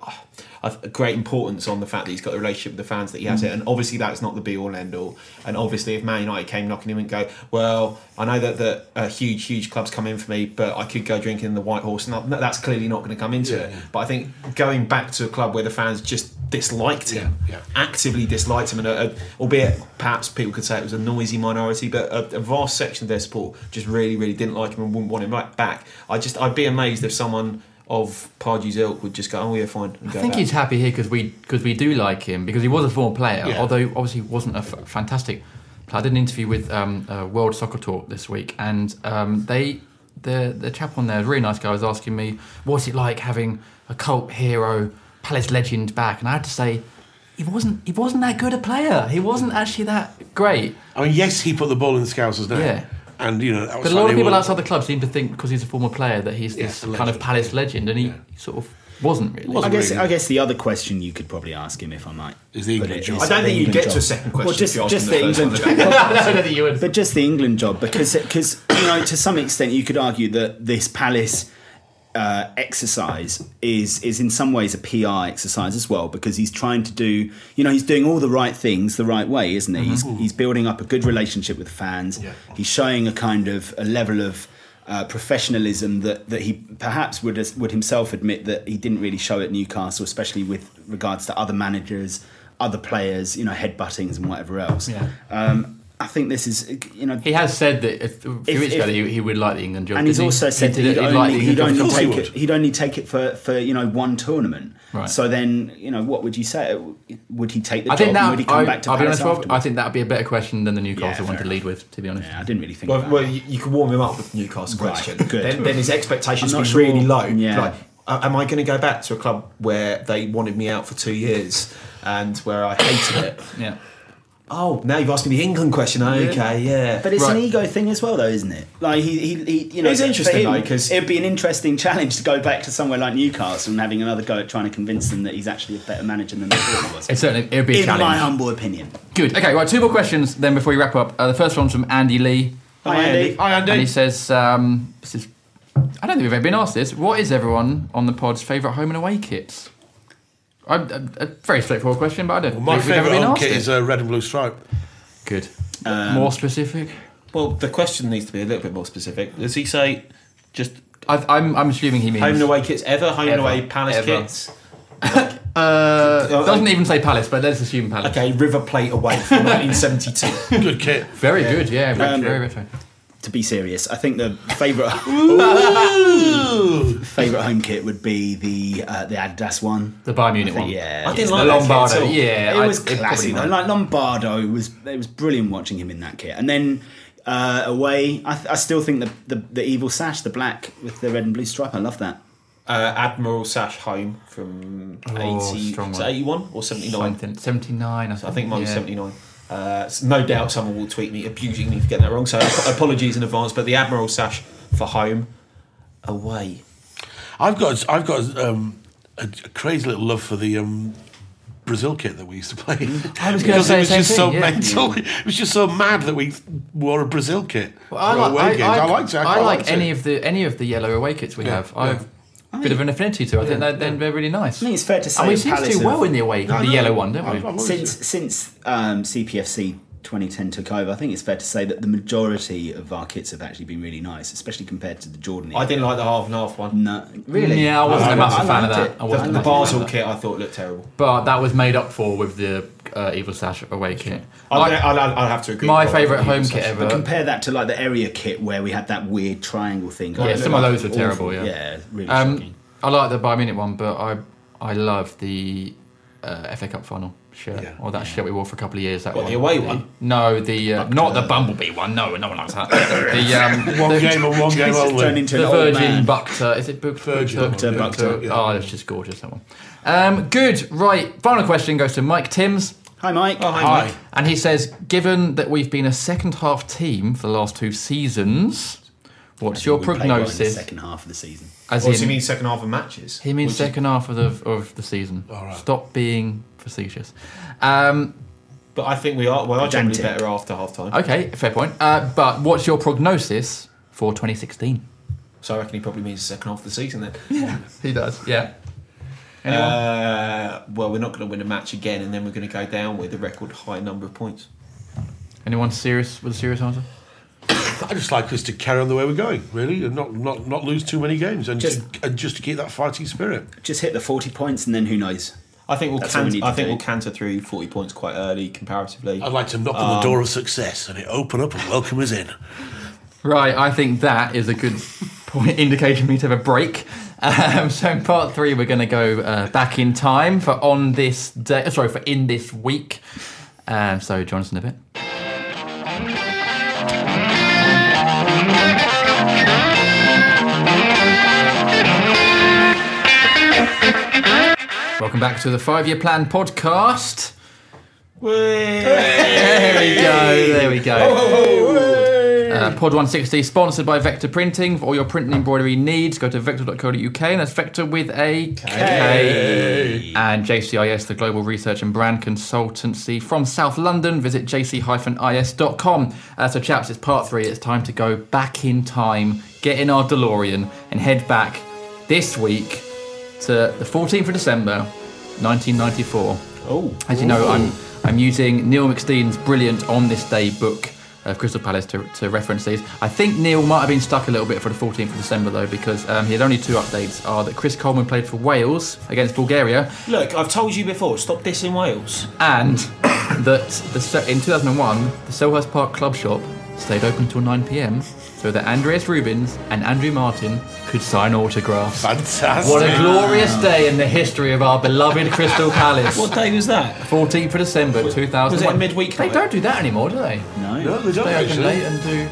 a great importance on the fact that he's got a relationship with the fans that he has it, and obviously that's not the be all and end all. And obviously, if Man United came knocking him and go, well, I know that that uh, huge, huge clubs come in for me, but I could go drinking in the White Horse, and that- that's clearly not going to come into Yeah, it. yeah. But I think going back to a club where the fans just disliked him, Yeah, actively disliked him, and uh, albeit perhaps people could say it was a noisy minority, but a, a vast section of their support just really, really didn't like him and wouldn't want him right back. I just, I'd be amazed if someone of Pardew's ilk would just go, "Oh yeah, fine." and I go think back. he's happy here because we because we do like him because he was a former player, Yeah. although obviously he wasn't a f- fantastic. player. I did an interview with um, uh, World Soccer Talk this week, and um, they the the chap on there, a really nice guy, was asking me what's it like having a cult hero, Palace legend back, and I had to say. He wasn't. He wasn't that good a player. He wasn't actually that great. I mean, yes, he put the ball in the Scousers' net. Yeah. And, you know, that was But a lot of people were- outside the club seem to think because he's a former player that he's Yeah, this a kind of. Palace legend, and he Yeah. sort of wasn't really. I Wasn't guess really. I guess the other question you could probably ask him if I might Is the put England job. I don't think you England get to a second question Well, just if you just the the England job. *laughs* I don't think you would. But just the England job, because because you know to some extent you could argue that this Palace uh, exercise is is in some ways a PR exercise as well, because he's trying to do you know he's doing all the right things the right way, isn't he? He's, he's building up a good relationship with fans. Yeah. He's showing a kind of a level of uh, professionalism that, that he perhaps would would himself admit that he didn't really show at Newcastle, especially with regards to other managers, other players, you know, headbuttings and whatever else. Yeah. Um, I think this is, you know, He has said that a few If- weeks ago if- that he, he would like the England job. and he's didn't he? also said that he'd he'd only, like he'd only job. he take it. He'd only take it for, for you know one tournament. Right. So then, you know, what would you say? Would he take the I job? think that would he come I, back to I'll be honest, Rob. I think that would be a better question than the Newcastle Yeah, one to lead with. To be honest, Yeah, I didn't really think Well, about well that. you, you can warm him up with the Newcastle Right, question. good. Then, then his expectations I'm be sure- really low. yeah. Like, am I going to go back to a club where they wanted me out for two years and where I hated it? yeah. Oh, now you've asked me the England question. Okay, yeah. But it's an ego thing as well, though, isn't it? Like he, he, he you know, It's interesting, for him, it'd be an interesting challenge to go back to somewhere like Newcastle and having another go at trying to convince them that he's actually a better manager than they thought he was. It certainly it would be a In my humble opinion. Good. Okay, right. Two more questions then before we wrap up. Uh, the first one's from Andy Lee, Hi, Andy. Hi, Andy. and he says, um, "This is." I don't think we've ever been asked this. What is everyone on the pod's favourite home and away kits? I, a, a very straightforward question, but I don't. My think we've ever favourite home kit it. is a red and blue stripe. Good. Um, More specific. well, the question needs to be a little bit more specific. Does he say just I, I'm, I'm assuming he means home and away kits ever? Home and away Palace Ever. kits? *laughs* Uh, doesn't even say Palace, but let's assume Palace. Okay, River Plate away from *laughs* 1972. Good kit. Very good. Yeah. Very, Um, very retro. To be serious, I think the favourite *laughs* *laughs* favourite home kit would be the uh, the Adidas one. The Bayern Munich think, one. yeah, I didn't yeah. like the that kit Lombardo. at all. Yeah, it I- was probably classy though. Like Lombardo was it was brilliant watching him in that kit. And then uh, away, I, I still think the, the the evil sash, the black with the red and blue stripe. I love that. uh, Admiral Sash Home from Oh, 80, strong was one. it 81 or 79? Something, 79, I think. I think mine was yeah. 79. Uh, no doubt someone will tweet me abusing me for getting that wrong. So apologies in advance. But the Admiral Sash for home, away. I've got I've got um, a, a crazy little love for the um, Brazil kit that we used to play. *laughs* I was gonna because say it was the same just so yeah. mental. It was just so mad that we wore a Brazil kit Well, I for like, away I, games. I, I, liked it. I, I quite like any it. of the any of the yellow away kits we Yeah, have. yeah. I've a bit of an affinity to. I think they're, they're, they're really nice. I think it's fair to say and we seem to Palace do well in the away, No, the no, yellow one, don't I've- we? I've always- Since since um, CPFC 2010 took over, I think it's fair to say that the majority of our kits have actually been really nice, especially compared to the Jordan. I didn't like the half and half one. No, really. Yeah, I wasn't I- a massive fan of that. it. I The, wasn't a the Basel kit I thought looked terrible. But that was made up for with the uh, Evil Sash away kit. I'll, I- I'll, I'll, I'll have to agree. my favourite home Sash. kit ever. Compare that to like the area kit where we had that weird triangle thing. Yeah, some of those were awful. terrible, yeah. yeah, really Um, shocking. I like the by minute one, but I I love the uh, FA Cup final shirt Yeah. or that shirt we wore for a couple of years. That What, one. the away one? No, the uh, not the Bumblebee one. No, no one likes that. the um, *laughs* one the, game and one game It's just turned into the Virgin man. Bukta. Is it Buk- Virgin yeah. Oh, it's just gorgeous that one. Um, good. Right. Final question goes to Mike Timms. Hi, Mike. Oh, hi, Hi. Mike. And he says, given that we've been a second half team for the last two seasons, what's your We played well in the prognosis? second half of the season. As What does he mean second half of matches? He means Which is- second half of the of the season. All right. Stop being facetious. Um, But I think we are. We are generally better after half time. okay, fair point. Uh, but what's your prognosis for 2016? So I reckon he probably means the second half of the season then. Yeah, *laughs* He does. Yeah. Anyone? Uh, well, we're not going to win a match again, and then we're going to go down with a record high number of points. Anyone serious with a serious answer? *coughs* I just like us to carry on the way we're going, really, and not not, not lose too many games, and Just- just and just to keep that fighting spirit. Just hit the 40 points and then who knows? I think we'll That's what we canter, I think do. we'll canter through forty points quite early comparatively. I'd like to knock on the door of success and it open up and welcome us in. Right, I think that is a good point *laughs* indication for me to have a break. Um, so in part three, we're going to go uh, back in time for on this day. Sorry, for in this week. Um, so join us in a bit. Welcome back to the Five Year Plan podcast. There we go. There we go. Uh, Pod 160, sponsored by Vector Printing. For all your print and embroidery needs, go to vector.co.uk, and that's Vector with a K. And JCIS, the global research and brand consultancy from South London. Visit jc-is.com. Uh, so, chaps, it's part three. It's time to go back in time, get in our DeLorean, and head back this week to the 14th of December, 1994. Oh. As you know, I'm I'm using Neil McSteen's brilliant On This Day book of Crystal Palace to, to reference these. I think Neil might have been stuck a little bit for the 14th of December though, because um, he had only two updates. Are that Chris Coleman played for Wales against Bulgaria, Look, I've told you before. Stop dissing Wales. and *coughs* that the, in 2001 the Selhurst Park Club Shop stayed open till 9 p.m. so that Andrejs Rubins and Andrew Martin could sign autographs. Fantastic. What a glorious day in the history of our beloved Crystal Palace. What day was that? 14th of December 2001. was it a midweek They night? don't do that anymore, do they? No. No, they don't They open actually. late and do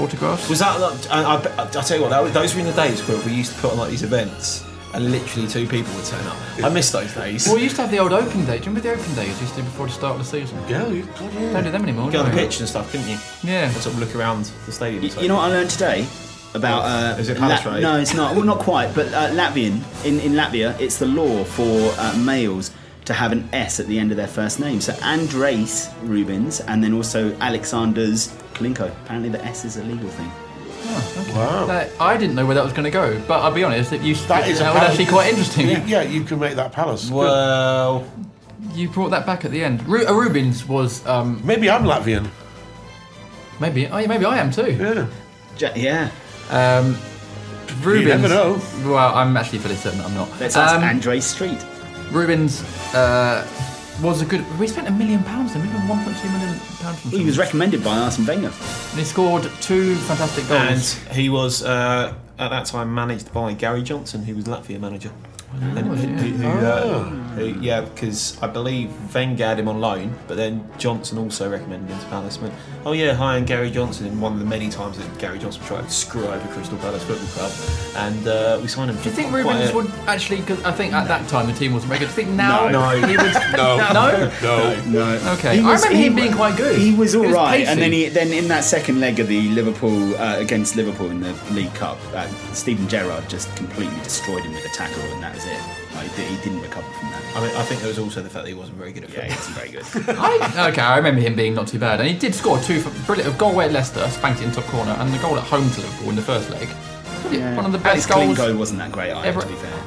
autographs. Was that? I, I, I tell you what, that those were in the days where we used to put on like these events, and literally two people would turn up. I miss those days. Well, we used to have the old open day. Do you remember the open days we used to do before the start of the season? Yeah, you, God, yeah. Don't do them anymore. Get on the we? pitch and stuff, couldn't you? Yeah. And sort of look around the stadium. and You know what I learned today about? Uh, Is it Palace La- No, it's not. Well, not quite. But uh, Latvian in, in Latvia, it's the law for uh, males to have an S at the end of their first name. So Andrejs Rubins, and then also Aleksandrs Kolinko. Apparently, the S is a legal thing. Wow. That- I didn't know where that was going to go, but I'll be honest, it used That is a that was actually quite interesting. You- yeah, you can make that palace. Well, You brought that back at the end. Ru- uh, Rubins was um, Maybe I'm Latvian. maybe oh, yeah, maybe I am too. Yeah. Ja- yeah. Um, Rubins. You never know. Well, I'm actually fairly certain I'm not. Let's ask Um, Andres Street. Rubins uh, was a good. We spent a million pounds. A million, 1.2 million pounds. on He was recommended by Arsene Wenger. And he scored two fantastic goals. and he was uh, at that time managed by Gary Johnson, who was Latvia manager. And who, who, who, uh, who, yeah, because I believe Wenger had him on loan, but then Johnson also recommended him to Palace. Went, oh yeah, hi, I'm Gary Johnson. And one of the many times that Gary Johnson tried to screw over Crystal Palace Football Club, and uh, we signed him. Do you think quite Rubins a- would actually? Because I think at that time the team wasn't very good. Do you think now No. he would? *laughs* *laughs* No. no. No. No. Okay, He I was- remember him being quite good. He was all right, pacey. and then he then in that second leg of the Liverpool uh, against Liverpool in the League Cup, uh, Steven Gerrard just completely destroyed him with a tackle, and that was it. Like, he didn't recover from that. I mean, I think there was also the fact that he wasn't very good at Yeah, football. he wasn't very good. *laughs* I, okay, I remember him being not too bad, and he did score two for, brilliant. A goal away at Leicester, spanked it in top corner, and the goal at home to Liverpool in the first leg. Yeah. One of the Alex best goals. Kolinko wasn't that great either, ever- to be fair.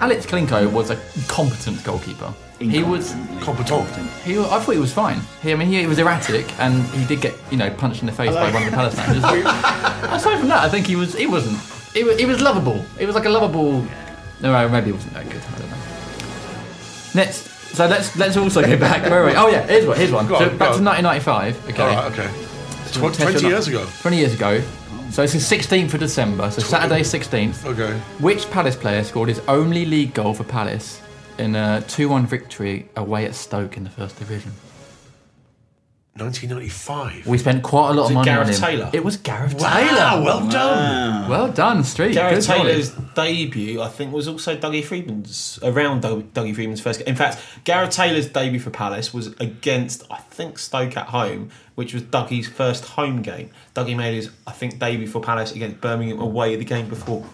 Alex Kolinko was a competent goalkeeper. He was. Competent. He, I thought he was fine. He, I mean, he, was erratic, and he did get you know punched in the face by one of the Palace *laughs* managers. Aside from that, I think he was. He wasn't. He was, he was lovable. It was like a lovable. No, maybe he wasn't that good. I don't know. Next, so let's let's also go back. Where are we? Oh yeah, here's one. Here's one. Go so back go to on. 1995. Okay. All right, okay. So Tw- test 20 years ago. 20 years ago. So it's the 16th of December. So Saturday 16th. Okay. Which Palace player scored his only league goal for Palace in a 2-1 victory away at Stoke in the First Division? 1995. We spent quite a lot Was of money Gareth on him. Taylor? It was Gareth Wow, Taylor. well done. Well done, Street. Gareth Good knowledge. Taylor's debut, I think, was also Dougie Freedman's around Dougie Freedman's first. In fact, Gareth Taylor's debut for Palace was against, I think, Stoke at home, which was Dougie's first home game. Dougie made his, I think, debut for Palace against Birmingham away the game before.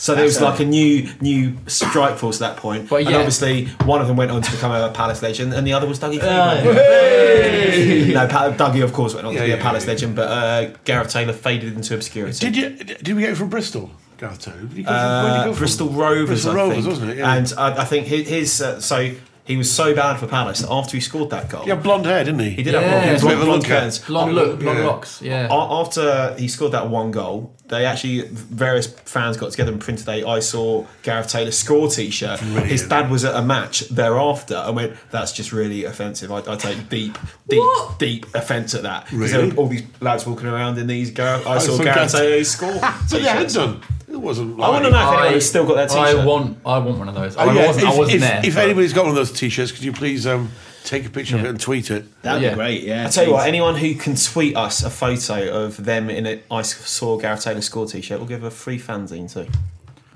So there was That's like a new new strike force at that point. But and obviously, one of them went on to become a Palace legend, and the other was Dougie Freedman. no, pa- Dougie, of course, went on Yeah, to be a Palace yeah. legend, but uh, Gareth Taylor faded into obscurity. Did you? Did we get it from Bristol? Gareth Taylor? Did he go from, where did Uh, go? Bristol Rovers, Bristol I Rovers, think. wasn't it? Yeah. And I, I think his, his uh, so he was so bad for Palace that after he scored that goal, he had blonde hair, didn't he? he did Yeah. have It's a bit blonde, of a blonde, look. Blonde look, blonde Yeah. locks. Yeah. After he scored that one goal, they actually various fans got together and printed a I saw Gareth Taylor score" T-shirt. His dad was at a match thereafter and went, "That's just really offensive. I, I take deep, deep, What? deep offence at that because there Really? were all these lads walking around in these. Gareth, I, saw saw Gareth Gareth- Taylor score." So they had T-shirts. done. It wasn't. I want to know if anyone has still got that I T-shirt. I want, I want one of those. Oh, I, yeah, wasn't, I if, wasn't if, there. if but- anybody's got one of those T-shirts, could you please um, take a picture of it and tweet it? That'd Yeah. be great, yeah. I tell you what, anyone who can tweet us a photo of them in a I saw Gareth Taylor score t-shirt, we'll give a free fanzine too.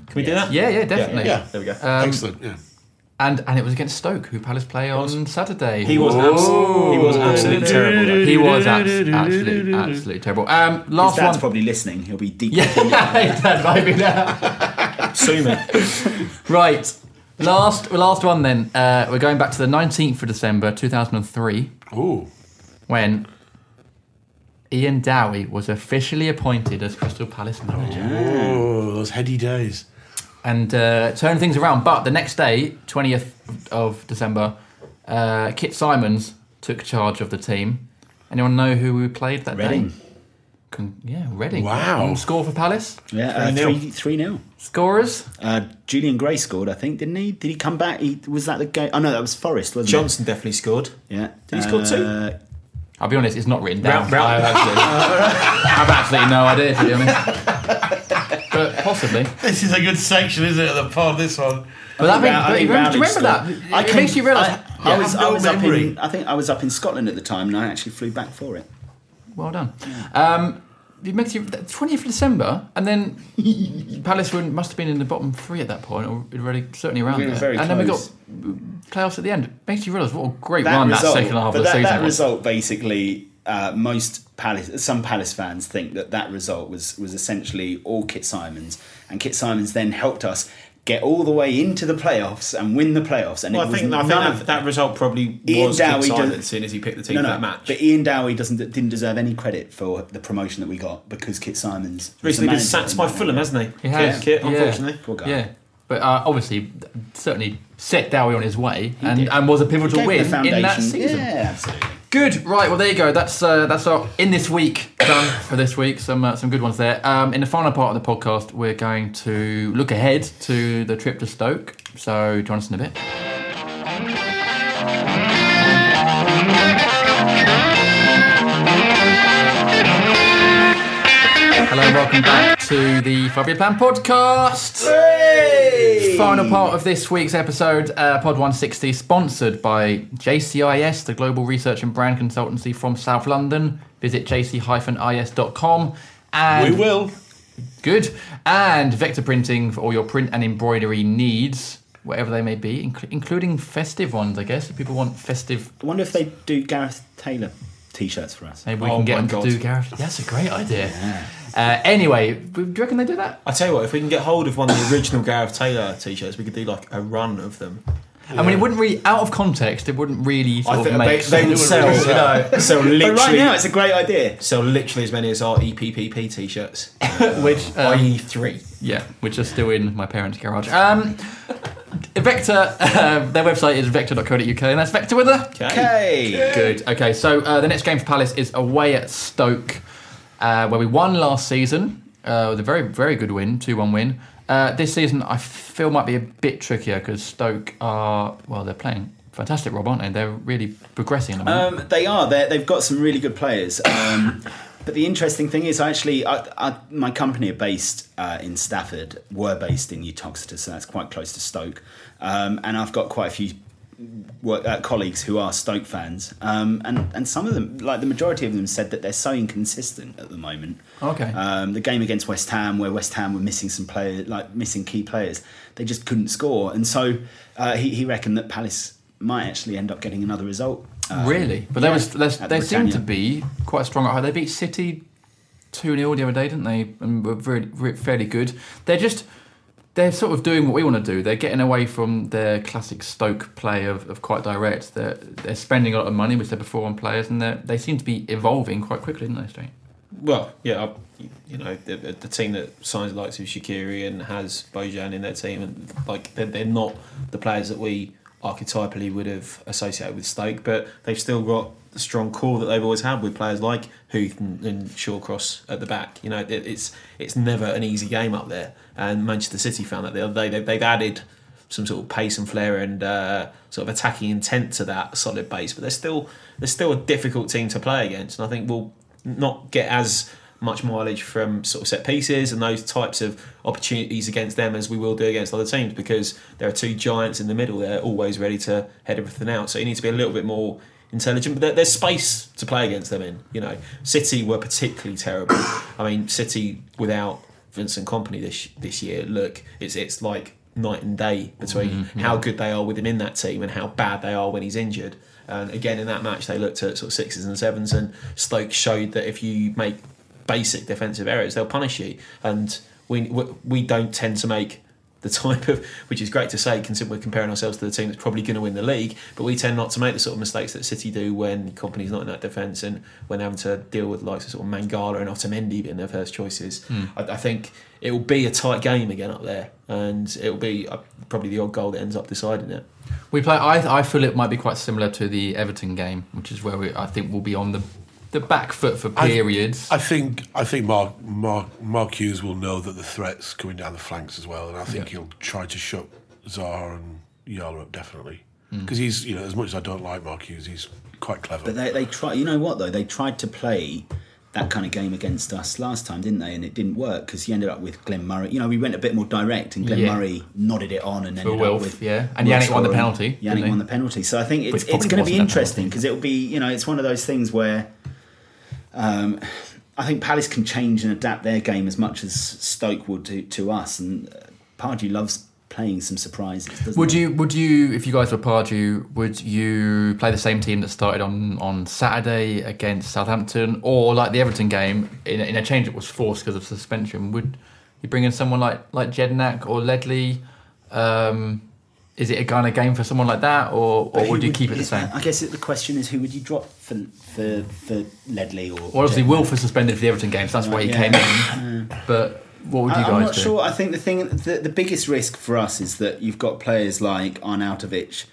Can we do that? Yeah, yeah, definitely. Yeah. There we go. Um, Excellent. Yeah. And and it was against Stoke, who Palace play on Saturday. he was abs- he was absolutely terrible. though. He was abs- absolutely, absolutely terrible. Um, His last dad's one. probably listening. He'll be *laughs* deep. Yeah, *laughs* his dad might be there. Sue me. *laughs* Right. Last, last one then. Uh, we're going back to the 19th of December 2003 Ooh. when Ian Dowie was officially appointed as Crystal Palace manager Oh, those heady days. and uh, turned things around. But the next day, 20th of December, uh, Kit Symons took charge of the team Anyone know who we played that Reading. Day? Con- yeah, Reading. Wow. Um, score for Palace. Yeah, uh, 3-0. three three nil. Scorers. Uh, Julian Gray scored, I think, didn't he? Did he come back? He, was that the game? Oh no, that was Forest, wasn't Johnson definitely scored. Yeah. Did he score two? Uh, I'll be honest, it's not written down. Round- round- I have absolutely, *laughs* I have absolutely no idea, to be honest. but possibly. This is a good section, isn't it? At the part of this one. But that I mean, think but Ra- you remember, do you remember that? scored. I it can- makes you realise. I, yeah, I was, have I no was up memory. in. I think I was up in Scotland at the time, and I actually flew back for it. Well done. Um, it makes you 20th of December, and then *laughs* Palace were, must have been in the bottom three at that point, or already certainly around We were there. very and then we got playoffs at the end. Makes you realise what a great That run result, that second half but of the that, season that was. result basically. Uh, most Palace, some Palace fans think that that result was was essentially all Kit Symons, and Kit Symons then helped us get all the way into the playoffs and win the playoffs. And Well, it I was think, I think that, of that result probably Ian was Dowie Kit does- as soon as he picked the team no, for that match. But Ian Dowie doesn't didn't deserve any credit for the promotion that we got because Kit Symons was Recently the been sacked by Fulham, hasn't he? He has, Kit, yeah. unfortunately. Poor guy. Yeah. But uh, obviously, certainly set Dowie on his way and, did. and was a pivotal win in that season. Yeah, absolutely. Good, right? Well, there you go. That's uh, that's our in this week done for this week. Some uh, some good ones there. Um, in the final part of the podcast, we're going to look ahead to the trip to Stoke. So join us in a bit. Hello, and welcome back to the Year Plan podcast. Final part of this week's episode, uh, Pod 160, sponsored by JCIS, the global research and brand consultancy from South London. Visit jc-is.com. And We will. Good. And vector printing for all your print and embroidery needs, whatever they may be, inc- including festive ones, I guess. If people want festive, I wonder if they do Gareth Taylor t-shirts for us. maybe we Oh can get them God. to do Gareth. That's a great idea. Uh, anyway, do you reckon they do that? I tell you what, if we can get hold of one of the original Gareth Taylor t-shirts, we could do like a run of them. I mean, it wouldn't really, out of context, it wouldn't really sort I of think make they, they would sense. sell, *laughs* you know, sell literally, But right now, it's a great idea. sell literally as many as our EPPP t-shirts, *laughs* Which, um, i.e. three. Yeah, which are still in my parents' garage. Um, Vector, uh, their website is vector.co.uk, and that's Vector with a. Okay. Good. Okay, so uh, the next game for Palace is away at Stoke, uh, where we won last season uh, with a very, very good win, 2 1 win. Uh, this season, I feel might be a bit trickier because Stoke are, well, they're playing fantastic, Rob, aren't they? They're really progressing the. Um, they are. They're, they've got some really good players. Um, *laughs* but the interesting thing is, actually, I, I, my company are based uh, in Stafford, were based in Uttoxeter, so that's quite close to Stoke. Um, and I've got quite a few work, uh, colleagues who are Stoke fans, um, and and some of them, like the majority of them, said that they're so inconsistent at the moment. Okay. Um, the game against West Ham, where West Ham were missing some players, like missing key players, they just couldn't score, and so uh, he, he reckoned that Palace might actually end up getting another result. Um, really? But they, yeah, was, they, the seem to be quite strong at home. They beat City 2 0 the other day, didn't they? And were very, very, fairly good. They're just. They're sort of doing what we want to do. They're getting away from their classic Stoke play of, of quite direct. They're, they're spending a lot of money, which they before on players, and they they seem to be evolving quite quickly, don't they? Well, yeah, I- you know, the, the team that signs the likes of Shaqiri and has Bojan in their team, and like they're, they're not the players that we archetypally would have associated with Stoke, but they've still got the strong core that they've always had with players like Huth and, and Shawcross at the back. You know, it, it's it's never an easy game up there, and Manchester City found that the other day. They've, added some sort of pace and flair and uh, sort of attacking intent to that solid base, but they're still they're still a difficult team to play against, and I think we'll not get as much mileage from sort of set pieces and those types of opportunities against them as we will do against other teams because there are two giants in the middle. They're always ready to head everything out. So you need to be a little bit more intelligent. But there's space to play against them in. You know, City were particularly terrible. I mean, City without Vincent Kompany this this year. Look, it's it's like night and day between mm-hmm, how good they are with him in that team and how bad they are when he's injured. And again, in that match, they looked at sort of sixes and sevens, and Stoke showed that if you make basic defensive errors, they'll punish you. And we, we don't tend to make the type of, which is great to say, considering we're comparing ourselves to the team that's probably going to win the league, but we tend not to make the sort of mistakes that City do when Kompany's not in that defence and when having to deal with likes of sort of Mangala and Otamendi being their first choices. I, I think it will be a tight game again up there, and it will be uh, probably the odd goal that ends up deciding it. We play. I, I feel it might be quite similar to the Everton game, which is where we, I think we'll be on the the back foot for periods. I think I think Mark Mark Mark Hughes will know that the threat's coming down the flanks as well, and I think Yeah. he'll try to shut Zaha and Yala up definitely Mm. because he's you know as much as I don't like Mark Hughes, he's quite clever. But they, they try. You know what though? They tried to play that kind of game against us last time, didn't they? And it didn't work because he ended up with Glenn Murray. You know, we went a bit more direct, and Glenn Yeah. Murray nodded it on and ended Wilf, up with yeah. And Yannick won the penalty, Yannick won the penalty. So I think it's it's going to be wasn't a penalty. interesting because it'll be you know it's one of those things where. Um, I think Palace can change and adapt their game as much as Stoke would to, to us, and uh, Pardew loves playing some surprises. Would you, would you, if you guys were Pardew, would you play the same team that started on, on Saturday against Southampton, or like the Everton game in, a- in a change that was forced because of suspension? Would you bring in someone like like Jedinak or Ledley? Um, is it a kind of game for someone like that, or, or would you keep it the same? I guess the question is who would you drop for for for Ledley or? Well, obviously, Wilf was suspended for the Everton game, so that's why he Yeah. came in. But what would you I, guys am not do? sure. I think the thing, the, the biggest risk for us is that you've got players like Arnautovic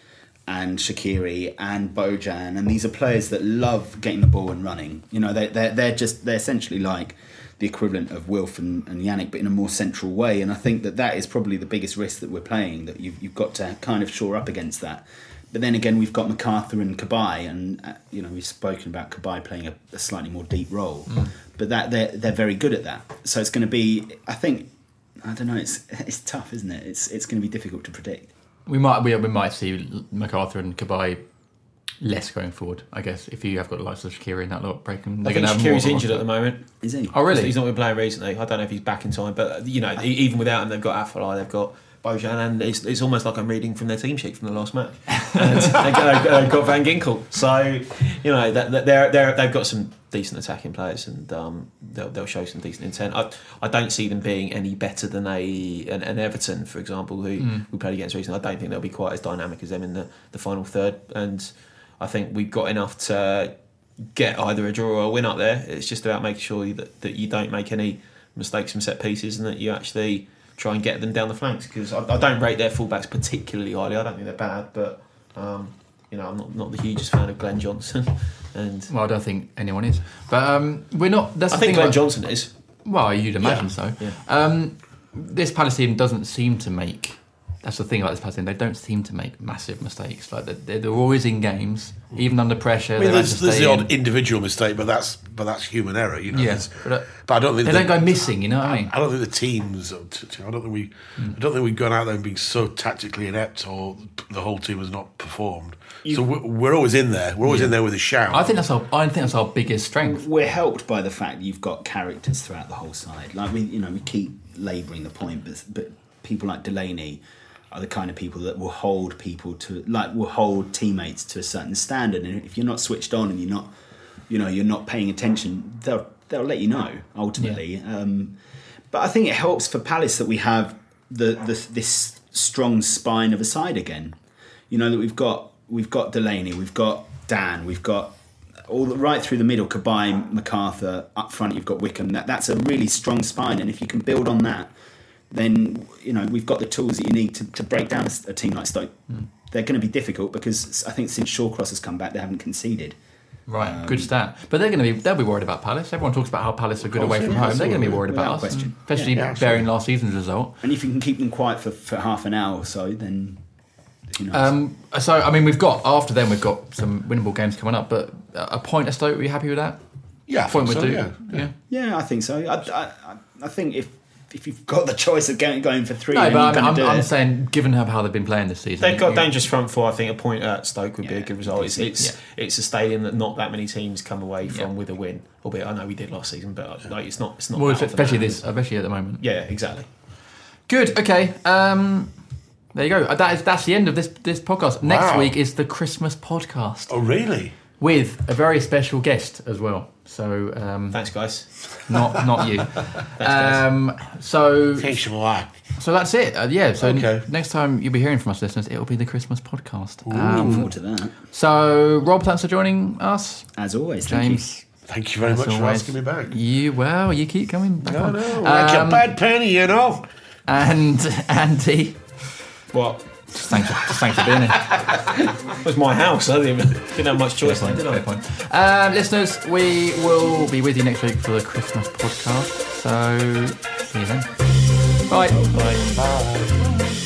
and Shaqiri and Bojan, and these are players that love getting the ball and running. You know, they, they're they're just they're essentially like the equivalent of Wilf and, and Yannick, but in a more central way. And I think that that is probably the biggest risk that we're playing. That you've you've got to kind of shore up against that. But then again, we've got McArthur and Cabaye, and uh, you know we've spoken about Cabaye playing a, a slightly more deep role. But that they're they're very good at that. So it's going to be, I think, I don't know. It's *laughs* it's tough, isn't it? It's it's going to be difficult to predict. We might we, we might see McArthur and Cabaye less going forward. I guess if you have got the likes of Shaqiri in that lot breaking, I they're think going to have more. Shaqiri's injured at the moment. Is he? Oh really? He's not been playing recently. I don't know if he's back in time, but you know, e- even without him, they've got Afellay, they've got Bojan, and it's, it's almost like I'm reading from their team sheet from the last match. *laughs* And they've got, they've got Van Ginkel, so you know that that they're, they're they've got some decent attacking players, and um, they'll, they'll show some decent intent. I, I don't see them being any better than a an, an Everton, for example, who Hmm. we played against recently. I don't think they'll be quite as dynamic as them in the, the final third, and I think we've got enough to get either a draw or a win up there. It's just about making sure that, that you don't make any mistakes from set pieces and that you actually try and get them down the flanks because I, I don't rate their fullbacks particularly highly. I don't think they're bad, but um, you know I'm not, not the hugest fan of Glenn Johnson. *laughs* and Well, I don't think anyone is, but um, we're not. That's I the think thing Glenn about- Johnson is. Well, you'd imagine so. yeah. Um, this Palace team doesn't seem to make. That's the thing about this Palace team. They don't seem to make massive mistakes. Like they're, they're always in games, even under pressure. I mean, there's, manage there's stay the in. odd individual mistake, but that's but that's human error, you know. Yeah, but, uh, but I don't think They the- don't go missing. You know what I mean? I don't think the teams. I don't think we. Hmm. I don't think we've gone out there and been so tactically inept, or the whole team has not performed. so we're, we're always in there. We're always in there with a shout. I think that's our. I think that's our biggest strength. We're helped by the fact you've got characters throughout the whole side. Like we, you know, we keep labouring the point, but but people like Delaney are the kind of people that will hold people to like will hold teammates to a certain standard. And if you're not switched on and you're not, you know, you're not paying attention, they'll they'll let you know ultimately. Um, but I think it helps for Palace that we have the, the this strong spine of a side again. You know that we've got we've got Delaney, we've got Dann, we've got all the, right through the middle, Cabaye, McArthur. Up front, you've got Wickham. That that's a really strong spine, and if you can build on that, then you know we've got the tools that you need to, to break down a, a team like Stoke. They're going to be difficult because I think since Shawcross has come back, they haven't conceded. Right, Um, good stat. But they're going to be. They'll be worried about Palace. Everyone talks about how Palace are good away from yeah, home. They're going to be worried about Without us, question. especially Yeah, bearing last season's result. And if you can keep them quiet for, for half an hour or so, then who knows? Um, so I mean, we've got after them, we've got some winnable games coming up. But a point of Stoke, are you happy with that? yeah, I point think would so, do. yeah. yeah. yeah, I think so. I, I, I- I think if if you've got the choice of going, going for three, No, then but you're I'm, I'm, do I'm it. saying, given how how they've been playing this season, They've got you- dangerous front four. I think a point at Stoke would be a good result. It's it's, Yeah. it's a stadium that not that many teams come away from Yeah. with a win. Albeit I know we did last season, but like it's not it's not. Well, that especially that this, especially at the moment. Yeah, exactly. Good. Okay. Um, there you go. That is that's the end of this this podcast. Next week is the Christmas podcast Oh, really? With a very special guest as well. So um, Thanks, guys. not not you. *laughs* guys. um, so Thanks a lot. so that's it. Uh, yeah. So Okay. n- next time you'll be hearing from us, listeners, it'll be the Christmas podcast. I'm looking Um, forward to that. so Rob, thanks for joining us. As always, thank you. James, Thank you very as much for asking me back. You well, you keep coming back No, on. no, like Um, a bad penny, you know. And *laughs* Andy. What? Thanks for, thanks for being here. *laughs* It was my house. I didn't, didn't have much choice, Fair then, point, did I? point. Um, listeners, we will be with you next week for the Christmas podcast. So see you then. Bye. Bye. Bye.